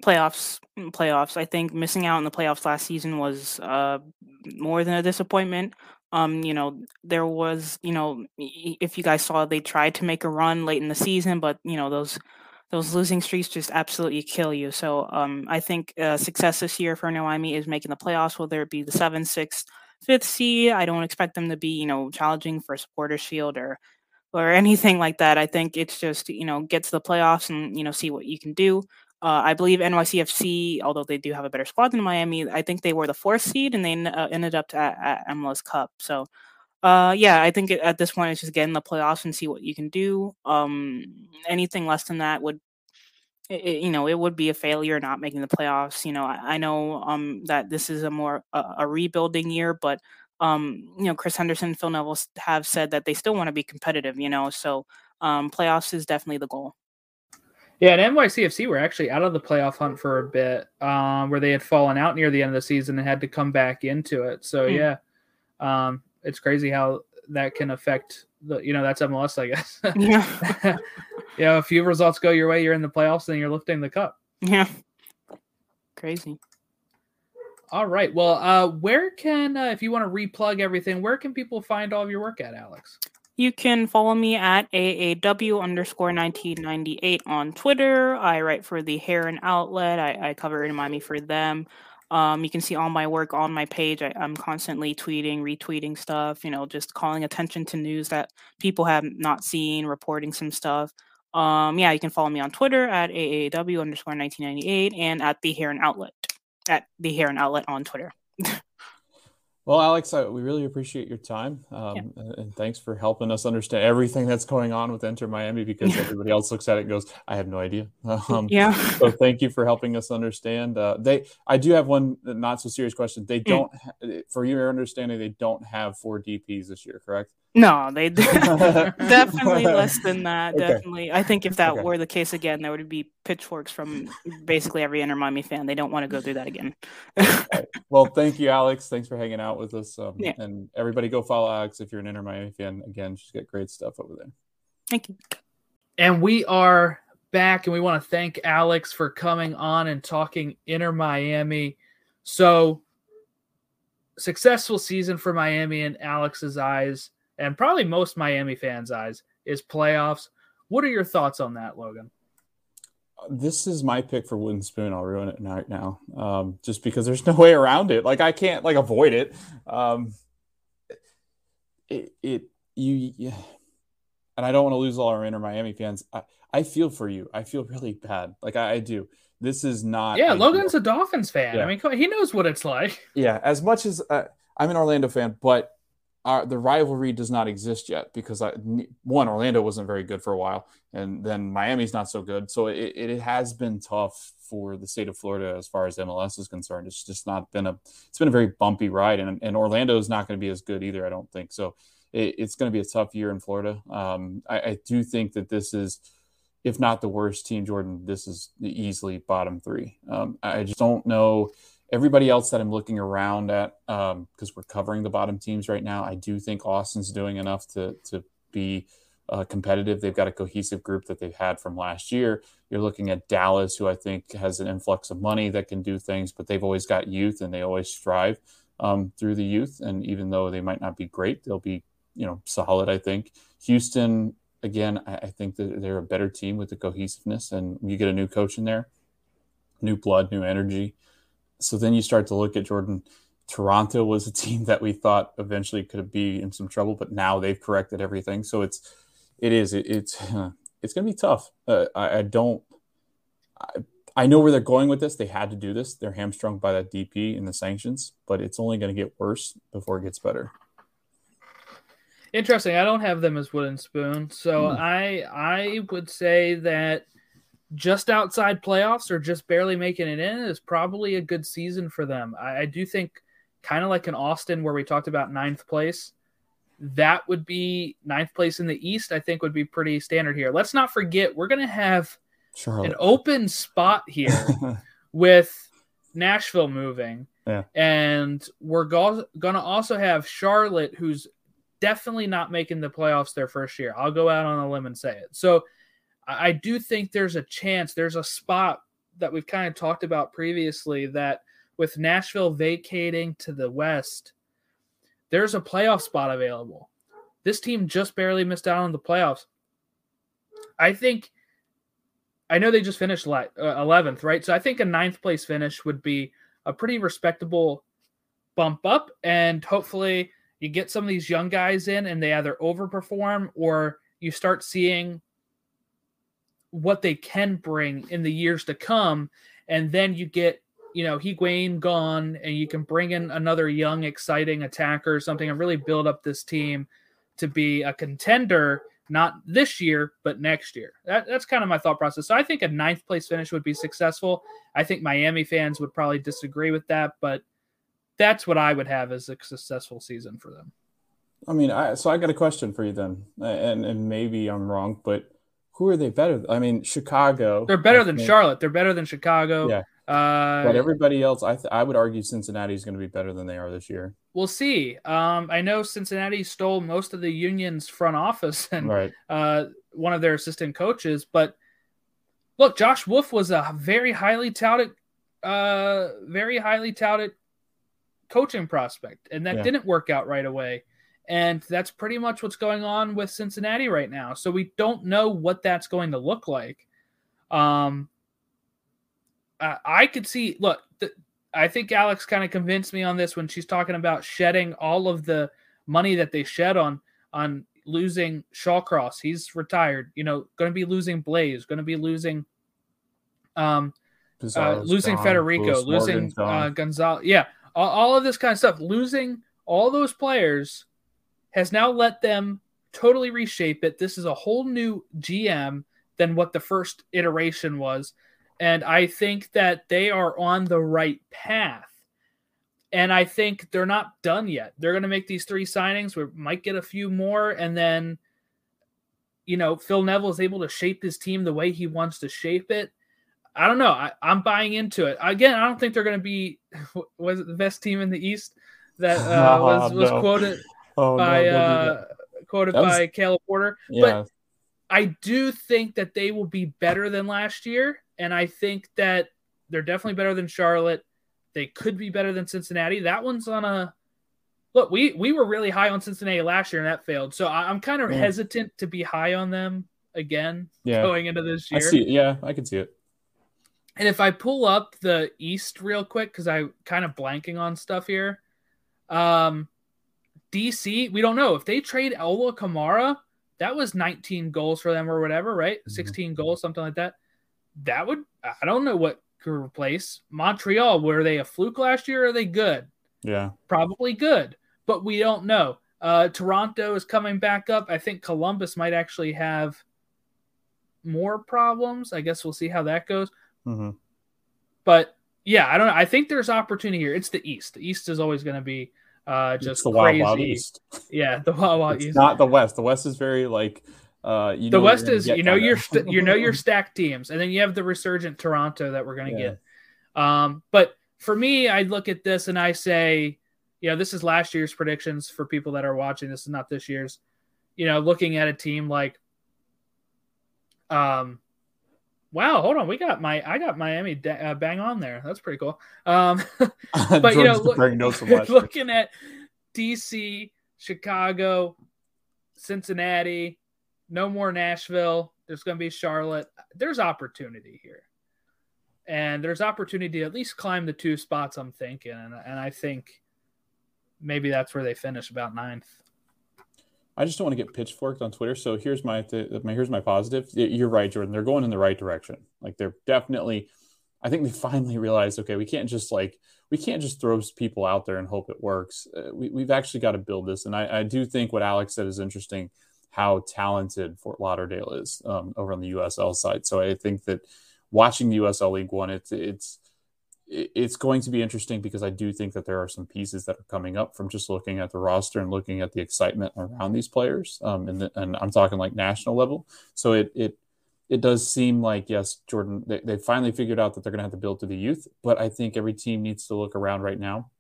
playoffs playoffs i think missing out in the playoffs last season was uh more than a disappointment um you know there was you know if you guys saw they tried to make a run late in the season but you know those those losing streaks just absolutely kill you. So um i think uh, success this year for Miami is making the playoffs whether it be the seventh sixth fifth seed. I don't expect them to be you know challenging for a supporters shield or or anything like that. I think it's just you know get to the playoffs and you know see what you can do uh, I believe NYCFC, although they do have a better squad than Miami, I think they were the fourth seed and they uh, ended up at, at MLS Cup. So, uh, yeah, I think it, at this point it's just get in the playoffs and see what you can do. Um, anything less than that would, i i- you know, it would be a failure not making the playoffs. You know, I, I know um, that this is a more a, a rebuilding year, but um, you know, Chris Henderson, Phil Neville have said that they still want to be competitive. You know, so um, playoffs is definitely the goal. Yeah, and NYCFC were actually out of the playoff hunt for a bit, um, where they had fallen out near the end of the season and had to come back into it. So Hmm. yeah, um, it's crazy how that can affect the. You know, that's MLS, I guess. Yeah. you know, a few results go your way, you're in the playoffs, and you're lifting the cup. Yeah. Crazy. All right. Well, uh, where can uh, if you want to replug everything, where can people find all of your work at, Alex? You can follow me at AAW underscore 1998 on Twitter. I write for the Heron Outlet. I, I cover in Miami for them. Um, you can see all my work on my page. I, I'm constantly tweeting, retweeting stuff, you know, just calling attention to news that people have not seen, reporting some stuff. Um, yeah, you can follow me on Twitter at AAW underscore 1998 and at the Heron Outlet, at the Heron Outlet on Twitter. Well, Alex, I, we really appreciate your time, um, and, and thanks for helping us understand everything that's going on with Inter Miami because everybody else looks at it and goes, "I have no idea." Um, Yeah. so thank you for helping us understand. Uh, they, I do have one not so serious question. They don't, ha- for your understanding, they don't have four DPs this year, correct? No, they definitely less than that. Okay. Definitely, I think if that Okay. were the case again, there would be pitchforks from basically every Inter Miami fan. They don't want to go through that again. Well, thank you, Alex. Thanks for hanging out with us. Um, Yeah. And everybody go follow Alex if you're an Inter Miami fan. Again, she's got great stuff over there. Thank you. And we are back, and we want to thank Alex for coming on and talking Inter Miami. So, successful season for Miami in Alex's eyes, and probably most Miami fans' eyes, is playoffs. What are your thoughts on that, Logan? this is my pick for wooden spoon i'll ruin it right now um, just because there's no way around it like i can't like avoid it um, it, it you yeah. and i don't want to lose all our inter miami fans I, I feel for you i feel really bad like i, I do this is not Yeah, ideal. Logan's a Dolphins fan. Yeah. I mean, he knows what it's like. yeah as much as uh, i'm an orlando fan but our, the rivalry does not exist yet because I, one Orlando wasn't very good for a while, and then Miami's not so good. So it, it has been tough for the state of Florida as far as MLS is concerned. It's just not been a it's been a very bumpy ride, and, and Orlando is not going to be as good either. I don't think so. It, it's going to be a tough year in Florida. Um, I, I do think that this is, if not the worst team, Jordan, this is easily bottom three. Um, I just don't know everybody else that I'm looking around at, because we're covering the bottom teams right now, I do think Austin's doing enough to to be uh, competitive. They've got a cohesive group that they've had from last year. You're looking at Dallas, who I think has an influx of money that can do things, but they've always got youth and they always strive um, through the youth. And even though they might not be great, they'll be you know solid. I think Houston again. I, I think that they're a better team with the cohesiveness, and you get a new coach in there, new blood, new energy. So then you start to look at Jordan. Toronto was a team that we thought eventually could be in some trouble, but now they've corrected everything. So it's it is it, it's it's going to be tough. Uh, I, I, don't. I, I know where they're going with this. They had to do this. They're hamstrung by that DP and the sanctions, but it's only going to get worse before it gets better. Interesting. I don't have them as wooden spoon, so hmm. I I would say that just outside playoffs or just barely making it in is probably a good season for them. I, I do think kind of like in Austin where we talked about ninth place. That would be ninth place in the East. I think would be pretty standard here. Let's not forget we're going to have Charlotte. an open spot here with Nashville moving. Yeah. And we're go- going to also have Charlotte, who's definitely not making the playoffs their first year. I'll go out on a limb and say it. So I do think there's a chance, there's a spot that we've kind of talked about previously that with Nashville vacating to the West, there's a playoff spot available. This team just barely missed out on the playoffs. I think, I know they just finished 11th, uh, right? So I think a ninth place finish would be a pretty respectable bump up. And hopefully, you get some of these young guys in and they either overperform or you start seeing what they can bring in the years to come. And then you get, you know, Higuain gone and you can bring in another young, exciting attacker or something and really build up this team to be a contender, not this year, but next year. That, that's kind of my thought process. So I think a ninth place finish would be successful. I think Miami fans would probably disagree with that, but that's what I would have as a successful season for them. I mean, I, so I got a question for you then, and and maybe I'm wrong, but who are they better? I mean, Chicago. They're better I than think, Charlotte. They're better than Chicago. Yeah. Uh, but everybody else, I th- I would argue Cincinnati is going to be better than they are this year. We'll see. Um, I know Cincinnati stole most of the Union's front office and right. uh, one of their assistant coaches, but look, Josh Wolff was a very highly touted, uh, very highly touted coaching prospect, and that yeah. didn't work out right away. And that's pretty much what's going on with Cincinnati right now. So we don't know what that's going to look like. Um, I, I could see. Look, the, I think Alex kind of convinced me on this when she's talking about shedding all of the money that they shed on on losing Shawcross. He's retired. You know, going to be losing Blaise. Going to be losing. Um, uh, losing gone. Federico, losing uh, Gonzalez. Yeah, all, all of this kind of stuff. Losing all those players has now let them totally reshape it. This is a whole new GM than what the first iteration was. And I think that they are on the right path. And I think they're not done yet. They're going to make these three signings. We might get a few more. And then, you know, Phil Neville is able to shape his team the way he wants to shape it. I don't know. I, am buying into it. Again, I don't think they're going to be was it the best team in the East that uh, was was no. quoted oh, by no, uh, quoted was, by Caleb Porter. Yeah. But I do think that they will be better than last year, and I think that they're definitely better than Charlotte. They could be better than Cincinnati. That one's on a look. We we were really high on Cincinnati last year, and that failed. So I, am kind of yeah. hesitant to be high on them again yeah. going into this year. I see. Yeah, I can see it. And if I pull up the East real quick, because I'm kind of blanking on stuff here. Um, DC, we don't know if they trade Ola Kamara. That was 19 goals for them or whatever, right? Mm-hmm. 16 goals, something like that. That would I don't know what could replace Montreal. Were they a fluke last year? are they good? Yeah, probably good, but we don't know. Uh, Toronto is coming back up. I think Columbus might actually have more problems. I guess we'll see how that goes. Mm-hmm. But yeah, I don't know. I think there's opportunity here. It's the East. The East is always going to be uh, just it's the crazy. Wild, Wild East. Yeah, the Wild Wild it's East. Not the West. The West is very like. Uh, you the West is you know your st- you know your stacked teams, and then you have the resurgent Toronto that we're going to yeah. get. Um, but for me, I look at this and I say, you know, this is last year's predictions for people that are watching. This is not this year's. you know, looking at a team like, um, wow, hold on, we got my I got Miami da- uh, bang on there. That's pretty cool. Um, but you know, look, looking at DC, Chicago, Cincinnati, no more Nashville. There's going to be Charlotte. There's opportunity here. And there's opportunity to at least climb the two spots, I'm thinking. And, and I think maybe that's where they finish about ninth. I just don't want to get pitchforked on Twitter. So here's my, here's my positive. You're right, Jordan. They're going in the right direction. Like they're definitely. I think they finally realized, okay, we can't just like we can't just throw people out there and hope it works. Uh, we, have actually got to build this. And I, I, do think what Alex said is interesting, how talented Fort Lauderdale is um, over on the USL side. So I think that watching the USL League One, it's it's it's going to be interesting because I do think that there are some pieces that are coming up from just looking at the roster and looking at the excitement around these players. Um, and, the, and I'm talking like national level. So it, it, it does seem like, yes, Jordan, they, they finally figured out that they're going to have to build to the youth, but I think every team needs to look around right now.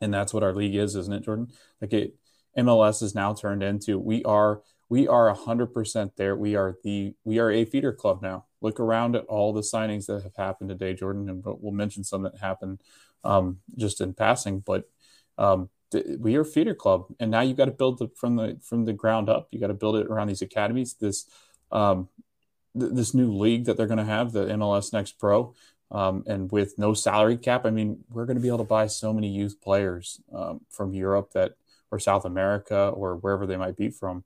And that's what our league is, isn't it, Jordan? Like it, MLS is now turned into, we are, we are hundred percent there. We are the, we are a feeder club now look around at all the signings that have happened today, Jordan, and we'll mention some that happened um, just in passing. But um, th- we are a feeder club, and now you've got to build the, from the from the ground up. You got to build it around these academies. This um, th- this new league that they're going to have, the MLS Next Pro. Um, and with no salary cap, I mean, we're going to be able to buy so many youth players um, from Europe that, or South America, or wherever they might be from.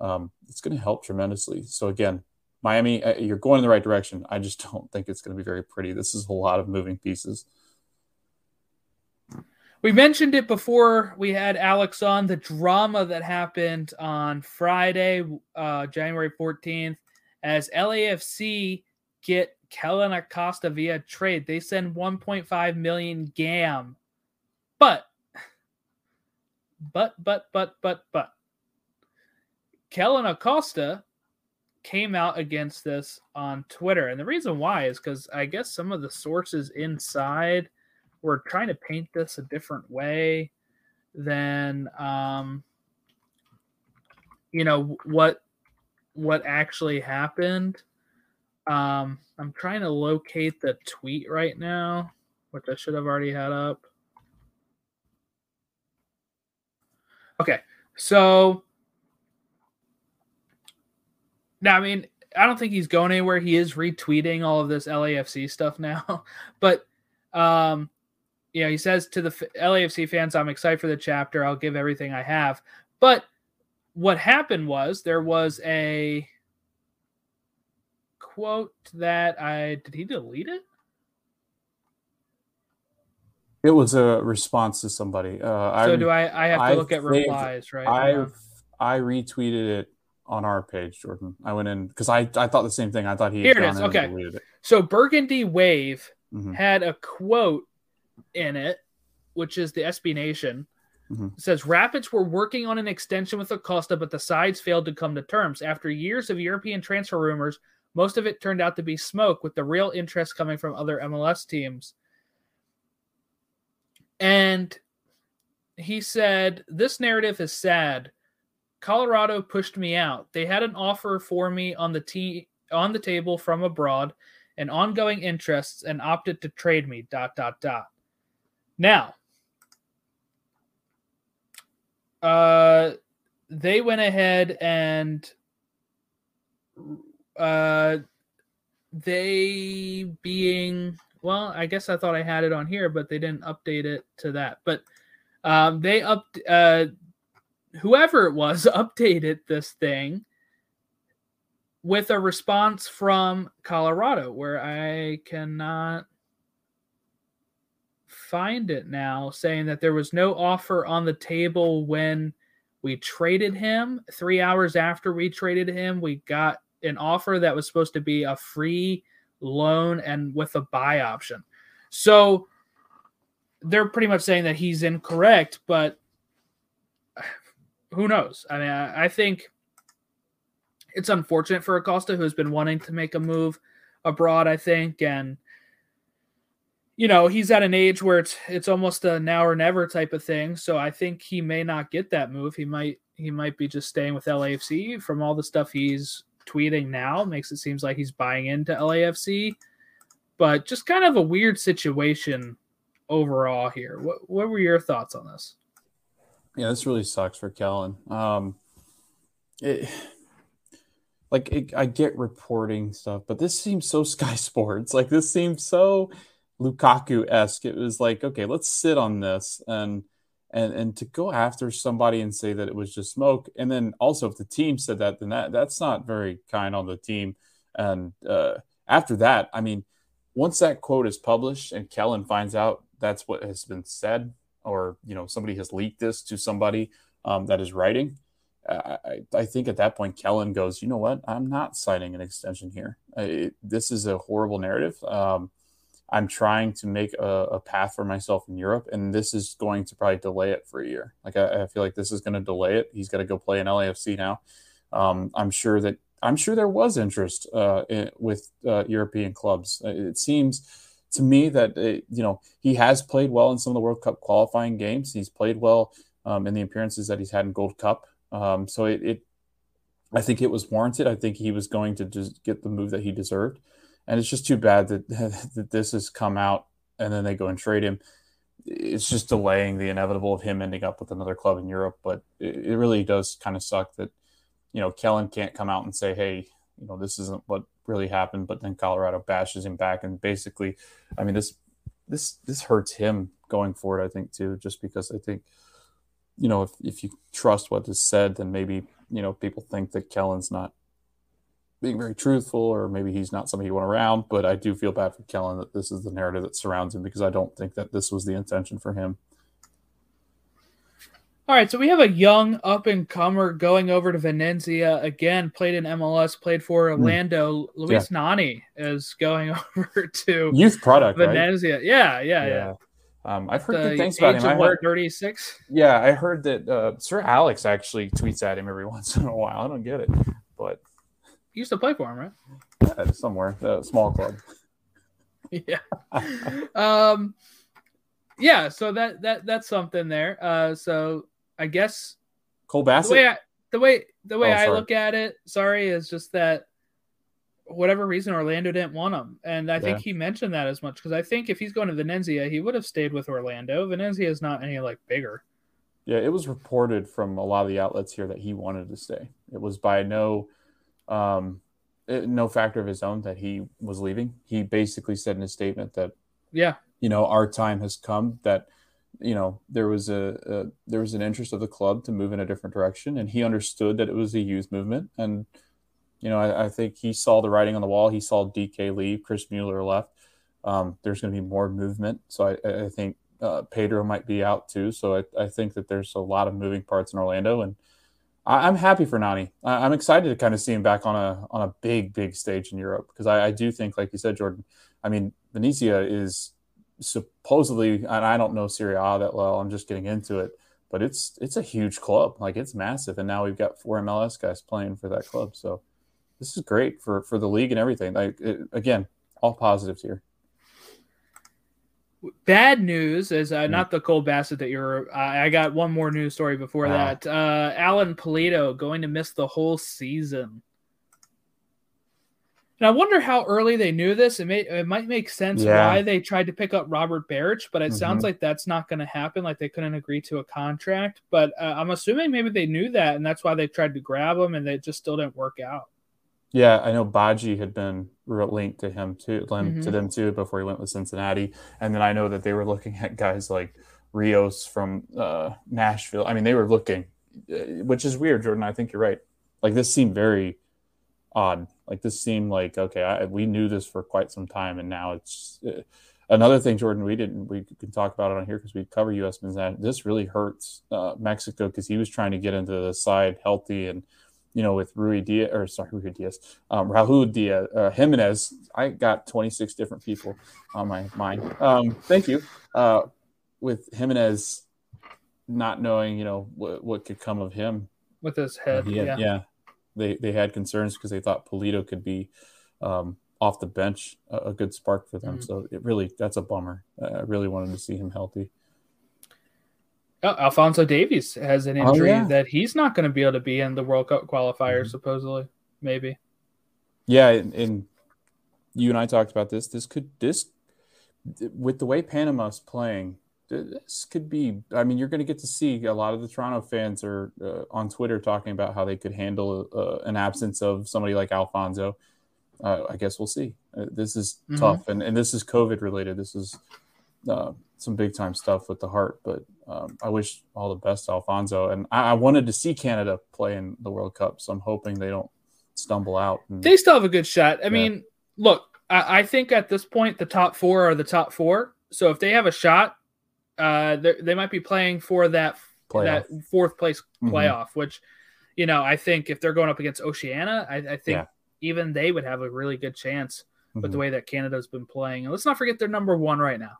Um, it's going to help tremendously. So again, Miami, uh, you're going in the right direction. I just don't think it's going to be very pretty. This is a lot of moving pieces. We mentioned it before we had Alex on the drama that happened on Friday, uh, January 14th, as LAFC get Kellyn Acosta via trade. They send 1.5 million GAM. But, but, but, but, but, but, Kellyn Acosta came out against this on Twitter. And the reason why is because I guess some of the sources inside were trying to paint this a different way than um, you know what what actually happened. Um, I'm trying to locate the tweet right now, which I should have already had up. Okay, so now, I mean, I don't think he's going anywhere. He is retweeting all of this LAFC stuff now, but um, you know, he says to the LAFC fans, "I'm excited for the chapter. I'll give everything I have." But what happened was there was a quote that I did he delete it? It was a response to somebody. Uh, so I, do I? I have to I look at replies, right? I I retweeted it on our page, Jordan. I went in because I, I thought the same thing. I thought he here it is. Okay, it. so Burgundy Wave mm-hmm. had a quote in it, which is the SB Nation. Mm-hmm. says Rapids were working on an extension with Acosta, but the sides failed to come to terms. After years of European transfer rumors, most of it turned out to be smoke, with the real interest coming from other MLS teams. And he said, This narrative is sad. Colorado pushed me out. They had an offer for me on the t- on the table from abroad and ongoing interests and opted to trade me. Dot dot dot. Now, uh, they went ahead and uh, they being well, I guess I thought I had it on here, but they didn't update it to that. But um, they up uh, whoever it was updated this thing with a response from Colorado where I cannot find it now saying that there was no offer on the table when we traded him. 3 hours after we traded him, we got an offer that was supposed to be a free loan and with a buy option. So they're pretty much saying that he's incorrect, but who knows? I mean, I, I think it's unfortunate for Acosta, who's been wanting to make a move abroad. I think, and you know, he's at an age where it's it's almost a now or never type of thing. So I think he may not get that move. He might he might be just staying with LAFC. From all the stuff he's tweeting now, makes it seems like he's buying into LAFC. But just kind of a weird situation overall here. What what were your thoughts on this? Yeah, this really sucks for Kellyn. Um, it, like it, I get reporting stuff, but this seems so Sky Sports. Like this seems so Lukaku esque. It was like, okay, let's sit on this and and and to go after somebody and say that it was just smoke, and then also if the team said that, then that that's not very kind on the team. And uh, after that, I mean, once that quote is published and Kellyn finds out that's what has been said, or you know somebody has leaked this to somebody um, that is writing, I, I think at that point Kellyn goes, you know what, I'm not signing an extension here. I, this is a horrible narrative. Um, I'm trying to make a, a, path for myself in Europe, and this is going to probably delay it for a year. Like I, I feel like this is going to delay it. He's got to go play in LAFC now. Um, I'm sure that I'm sure there was interest uh, in, with uh, European clubs. It seems to me that it, you know he has played well in some of the World Cup qualifying games. He's played well um, in the appearances that he's had in Gold Cup. Um, so it, it, I think it was warranted. I think he was going to just get the move that he deserved and it's just too bad that that this has come out and then they go and trade him. It's just delaying the inevitable of him ending up with another club in Europe. But it, it really does kind of suck that you know Kellyn can't come out and say, "Hey, you know, this isn't what really happened." But then Colorado bashes him back, and basically, I mean, this this this hurts him going forward. I think too, just because I think you know if if you trust what is said, then maybe you know people think that Kellyn's not being very truthful, or maybe he's not somebody you want around. But I do feel bad for Kellyn that this is the narrative that surrounds him because I don't think that this was the intention for him. All right, so we have a young up and comer going over to Venezia again. Played in MLS, played for hmm. Orlando. Mm. Luis yeah. Nani is going over to youth product Venezia. Right? Yeah, yeah, yeah. yeah. Um, I've heard the good things about him. I heard, 36. Yeah, I heard that uh, Sir Alex actually tweets at him every once in a while. I don't get it, but used to play for him, right? Yeah, somewhere, a small club. yeah. um, yeah. So that that that's something there. Uh, so I guess Cole Bassett. The way I, the way the way oh, I look at it, sorry, is just that whatever reason Orlando didn't want him, and I think he mentioned that as much because I think if he's going to Venezia, he would have stayed with Orlando. Venezia is not any like bigger. Yeah, it was reported from a lot of the outlets here that he wanted to stay. It was by no um, no factor of his own that he was leaving. He basically said in his statement that, yeah, you know, our time has come. That you know there was a, a there was an interest of the club to move in a different direction, and he understood that it was a youth movement. And you know, I, I think he saw the writing on the wall. He saw DK leave, Chris Mueller left. Um, there's going to be more movement, so I, I think uh, Pedro might be out too. So I, I think that there's a lot of moving parts in Orlando, and I, am happy for Nani. I, am excited to kind of see him back on a on a big big stage in Europe because I, I, do think, like you said, Jordan. I mean, Venezia is supposedly, and I don't know Serie A that well. I'm just getting into it, but it's it's a huge club. Like it's massive, and now we've got four MLS guys playing for that club. So this is great for for the league and everything. Like it, again, all positives here. Bad news is uh, hmm. not the Cole Bassett that you're. Uh, I got one more news story before uh, that. Uh, Alan Pulido going to miss the whole season. And I wonder how early they knew this. It may it might make sense yeah. why they tried to pick up Robert Berić, but it mm-hmm. sounds like that's not going to happen. Like they couldn't agree to a contract. But uh, I'm assuming maybe they knew that, and that's why they tried to grab him, and they just still didn't work out. Yeah, I know Badji had been linked to him too, mm-hmm. to them too before he went with Cincinnati, and then I know that they were looking at guys like Rios from uh, Nashville. I mean, they were looking, uh, which is weird, Jordan. I think you're right. Like this seemed very odd. Like this seemed like okay, I, we knew this for quite some time, and now it's uh, another thing, Jordan. We didn't. We can talk about it on here because we cover U.S. men's. This really hurts uh, Mexico because he was trying to get into the side healthy and you know, with Rui Diaz or sorry, Rui Diaz, um, Raul Diaz, uh, Jimenez. I got 26 different people on my mind. Um, thank you. Uh, with Jimenez not knowing, you know, what, what could come of him with his head. Had, yeah. yeah. They, they had concerns because they thought Pulido could be um, off the bench, a, a, good spark for them. Mm-hmm. So it really, that's a bummer. I really wanted to see him healthy. Oh, Alphonso Davies has an injury Oh, yeah. that he's not going to be able to be in the World Cup qualifier, Mhm. supposedly. Maybe. Yeah, and, and you and I talked about this. This could this with the way Panama's playing, this could be. I mean, you're going to get to see a lot of the Toronto fans are uh, on Twitter talking about how they could handle uh, an absence of somebody like Alphonso. Uh, I guess we'll see. Uh, this is Mhm. tough, and and this is COVID related. This is uh, some big time stuff with the heart. But um, I wish all the best, to Alphonso. And I, I wanted to see Canada play in the World Cup, so I'm hoping they don't stumble out. And, They still have a good shot. I Yeah. mean, look, I, I think at this point the top four are the top four. So if they have a shot, uh, they they might be playing for that Playoff. that fourth place Mhm. playoff. Which, you know, I think if they're going up against Oceania, I, I think Yeah. even they would have a really good chance with Mhm. the way that Canada's been playing. And let's not forget they're number one right now,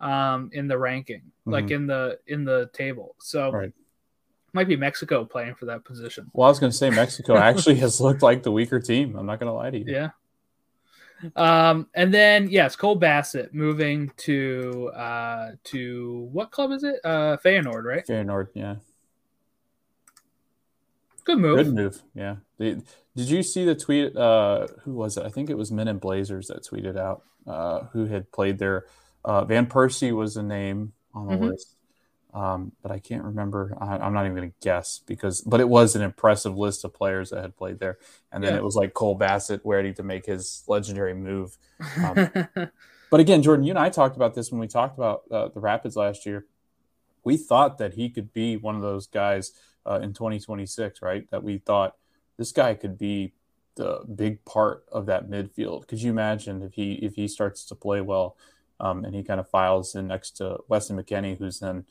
um, in the ranking, like Mhm. in the in the table. So Right. might be Mexico playing for that position. Well, I was going to say Mexico actually has looked like the weaker team. I'm not going to lie to you. Yeah. Um, and then yes, Cole Bassett moving to uh to what club is it? Uh Feyenoord, right? Feyenoord, yeah. Good move. Good move. Yeah. They- did you see the tweet? Uh, who was it? I think it was Men in Blazers that tweeted out uh, who had played there. Uh, Van Persie was a name on the Mhm. list, um, but I can't remember. I, I'm not even going to guess because, but it was an impressive list of players that had played there. And then Yeah. it was like Cole Bassett ready to make his legendary move. Um, But again, Jordan, you and I talked about this when we talked about uh, the Rapids last year. We thought that he could be one of those guys uh, in 2026, right? That we thought this guy could be the big part of that midfield. Could you imagine if he if he starts to play well um, and he kind of files in next to Weston McKennie, who's in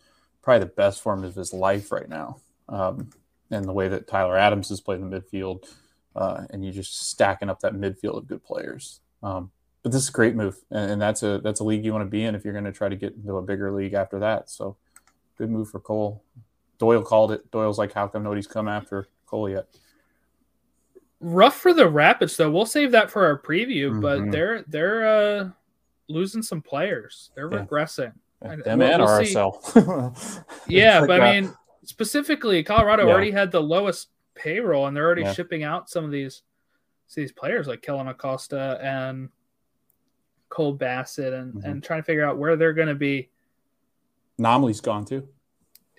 probably the best form of his life right now, um, and the way that Tyler Adams has played in the midfield, uh, and you just stacking up that midfield of good players. Um, but this is a great move, and, and that's a that's a league you want to be in if you're going to try to get into a bigger league after that. So, good move for Cole. Doyle called it. Doyle's like, "How come nobody's come after Cole yet?" Rough for the Rapids though. We'll save that for our preview, but Mhm. they're they're uh losing some players. They're Yeah. regressing. Them we'll- and we'll. RSL. Yeah, It's but like, I mean specifically Colorado Yeah. already had the lowest payroll and they're already Yeah. shipping out some of these these players like Kellyn Acosta and Cole Bassett and, Mhm. and trying to figure out where they're gonna be Nomley's gone too.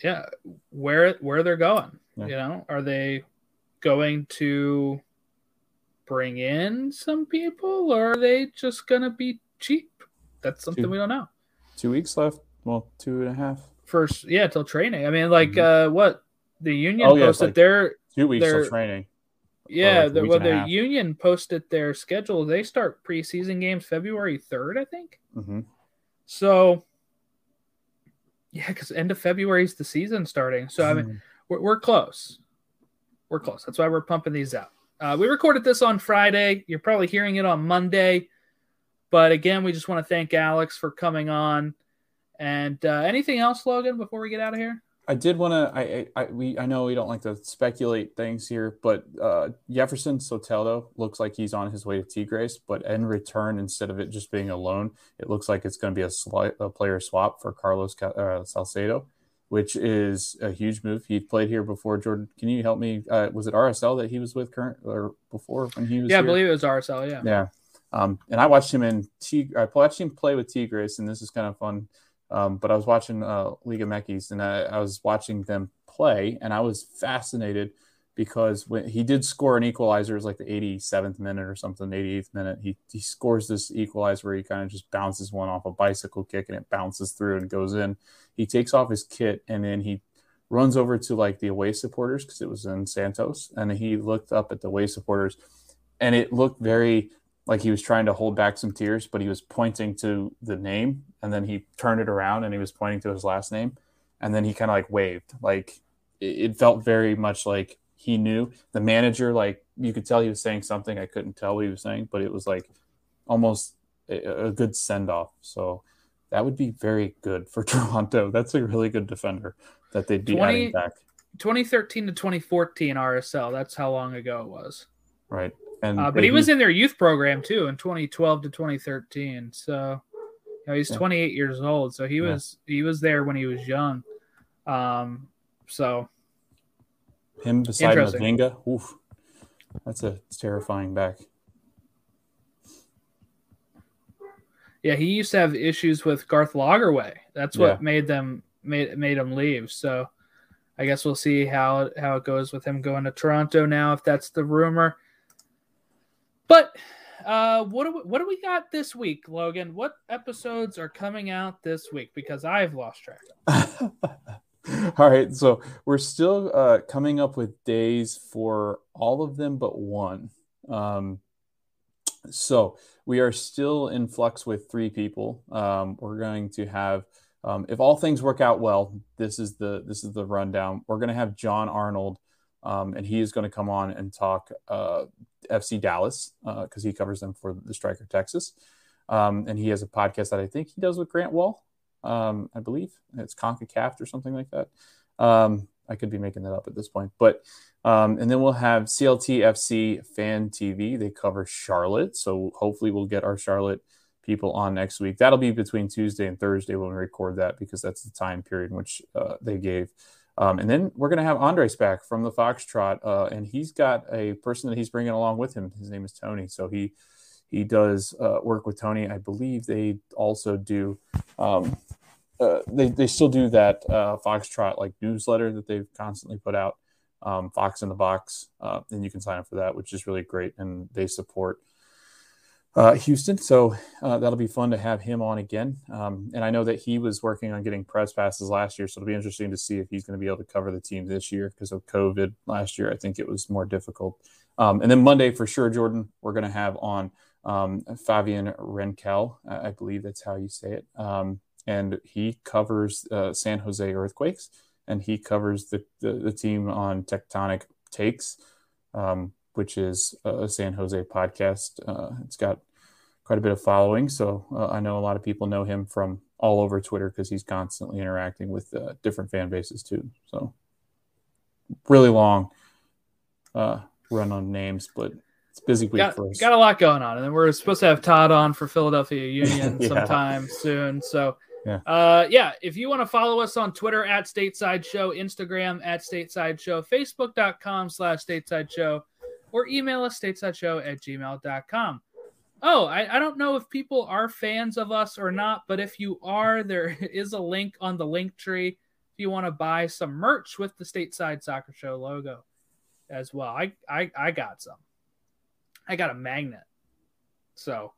yeah where where they're going Yeah. you know are they going to bring in some people or are they just gonna be cheap that's something Two. we don't know Two weeks left. Well, two and a half. first yeah till training i mean like uh what the union Mm-hmm. Oh, yeah, posted like their Two weeks They're- till training. yeah like the, well, the union posted their schedule they start preseason games february 3rd i think hmm so yeah because end of february is the season starting so i Mm-hmm. mean we're, we're close. We're close. That's why we're pumping these out. Uh, we recorded this on Friday. You're probably hearing it on Monday. But again, we just want to thank Alex for coming on. And uh, anything else, Logan, before we get out of here? I did want to. I, I I we I know we don't like to speculate things here, but uh, Jefferson Soteldo looks like he's on his way to Tigres. But in return, instead of it just being a loan, it looks like it's going to be a, a player swap for Carlos Ca- uh, Salcedo, which is a huge move. He played here before. Jordan, can you help me? Uh, was it RSL that he was with current or before when he was? Yeah, I believe it was RSL. Yeah. Yeah. Um, and I watched him in T. I watched him play with Tigres, and this is kind of fun. Um, but I was watching uh, Liga MX, and I, I was watching them play, and I was fascinated because when he did score an equalizer, it was like the 87th minute or something, 88th minute. He he scores this equalizer where he kind of just bounces one off a bicycle kick, and it bounces through and goes in. He takes off his kit, and then he runs over to like the away supporters because it was in Santos, and he looked up at the away supporters, and it looked very like he was trying to hold back some tears, but he was pointing to the name, and then he turned it around and he was pointing to his last name, and then he kind of like waved, like it, it felt very much like he knew the manager. Like you could tell he was saying something. I couldn't tell what he was saying, but it was like almost a, a good send off. So that would be very good for Toronto. That's a really good defender that they'd be 20 adding back, 2013 to 2014 RSL. That's how long ago it was. right? And Uh, but he was in their youth program too in 2012 to 2013. So you know, he's Yeah. 28 years old. So he Yeah. was he was there when he was young. Um, so him beside Mavinga, oof, that's a terrifying back. Yeah, he used to have issues with Garth Lagerwey. That's what yeah. made them made made him leave. So I guess we'll see how how it goes with him going to Toronto now, if that's the rumor. But uh, what do we, what do we got this week, Logan? What episodes are coming out this week? Because I've lost track. all right, so we're still uh, coming up with days for all of them but one. Um, so we are still in flux with three people. Um, we're going to have, um, if all things work out well, this is the this is the rundown. We're going to have John Arnold, um, and he is going to come on and talk uh, FC Dallas because uh, he covers them for the Striker Texas, um, and he has a podcast that I think he does with Grant Wall, Um, I believe it's Concacaf or something like that. Um, I could be making that up at this point, but um, and then we'll have CLTFC Fan TV. They cover Charlotte, so hopefully we'll get our Charlotte people on next week. That'll be between Tuesday and Thursday when we record that because that's the time period in which uh, they gave. Um, and then we're going to have Andres back from the Foxtrot, uh, and he's got a person that he's bringing along with him. His name is Tony. So he he does uh, work with Tony. I believe they also do um, uh, they they still do that uh, Foxtrot like newsletter that they've constantly put out, um, Fox in the Box, uh, and you can sign up for that, which is really great, and they support uh, Houston, so uh, that'll be fun to have him on again. Um, and I know that he was working on getting press passes last year, so it'll be interesting to see if he's going to be able to cover the team this year because of COVID last year. I think it was more difficult. Um, and then Monday for sure, Jordan, we're going to have on um, Fabian Renkel, I believe that's how you say it. Um, and he covers uh, San Jose Earthquakes, and he covers the, the, the team on Tectonic Takes, um, which is a San Jose podcast. Uh, it's got quite a bit of following, so uh, I know a lot of people know him from all over Twitter because he's constantly interacting with uh, different fan bases too. So really long uh, run on names, but it's busy week got, for us. Got a lot going on, and then we're supposed to have Todd on for Philadelphia Union yeah. sometime soon. So yeah. Uh, yeah. If you want to follow us on Twitter at Stateside Show, Instagram at Stateside Show, Facebook.com slash Stateside Show, or email us stateside show at gmail.com. Oh, I, I don't know if people are fans of us or not, but if you are, there is a link on the link tree if you want to buy some merch with the Stateside Soccer Show logo as well. I, I, I got some. I got a magnet. So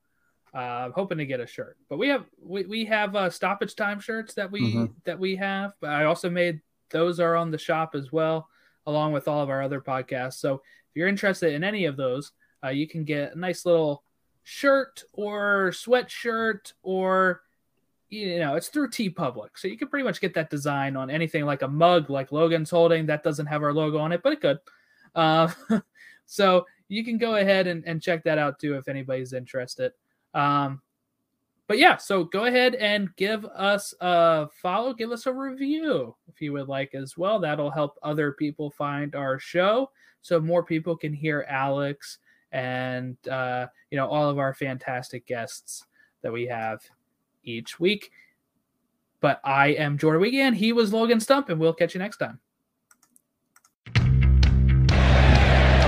uh, I'm hoping to get a shirt, but we have we, we have uh, stoppage time shirts that we mm-hmm. that we have. But I also made those are on the shop as well, along with all of our other podcasts. So if you're interested in any of those, uh, you can get a nice little shirt or sweatshirt or you know it's through TeePublic, so you can pretty much get that design on anything like a mug like Logan's holding that doesn't have our logo on it, but it could. Uh, so you can go ahead and, and check that out too if anybody's interested. Um, but yeah, so go ahead and give us a follow, give us a review if you would like as well. That'll help other people find our show so more people can hear Alex and uh, you know all of our fantastic guests that we have each week. But I am Jordan Wiegand. He was Logan Stump, and we'll catch you next time.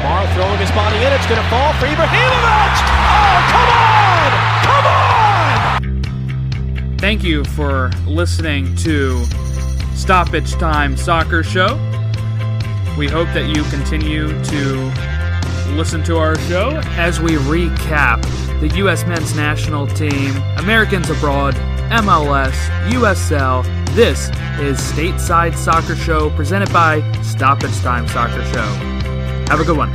Kamara throwing his body in. It's going to fall for Ibrahimovic. Oh, come on! Come on! Thank you for listening to Stoppage Time Soccer Show. We hope that you continue to listen to our show as we recap the U.S. men's national team, Americans abroad, MLS, USL. This is Stateside Soccer Show presented by Stop Stoppage Time Soccer Show. Have a good one.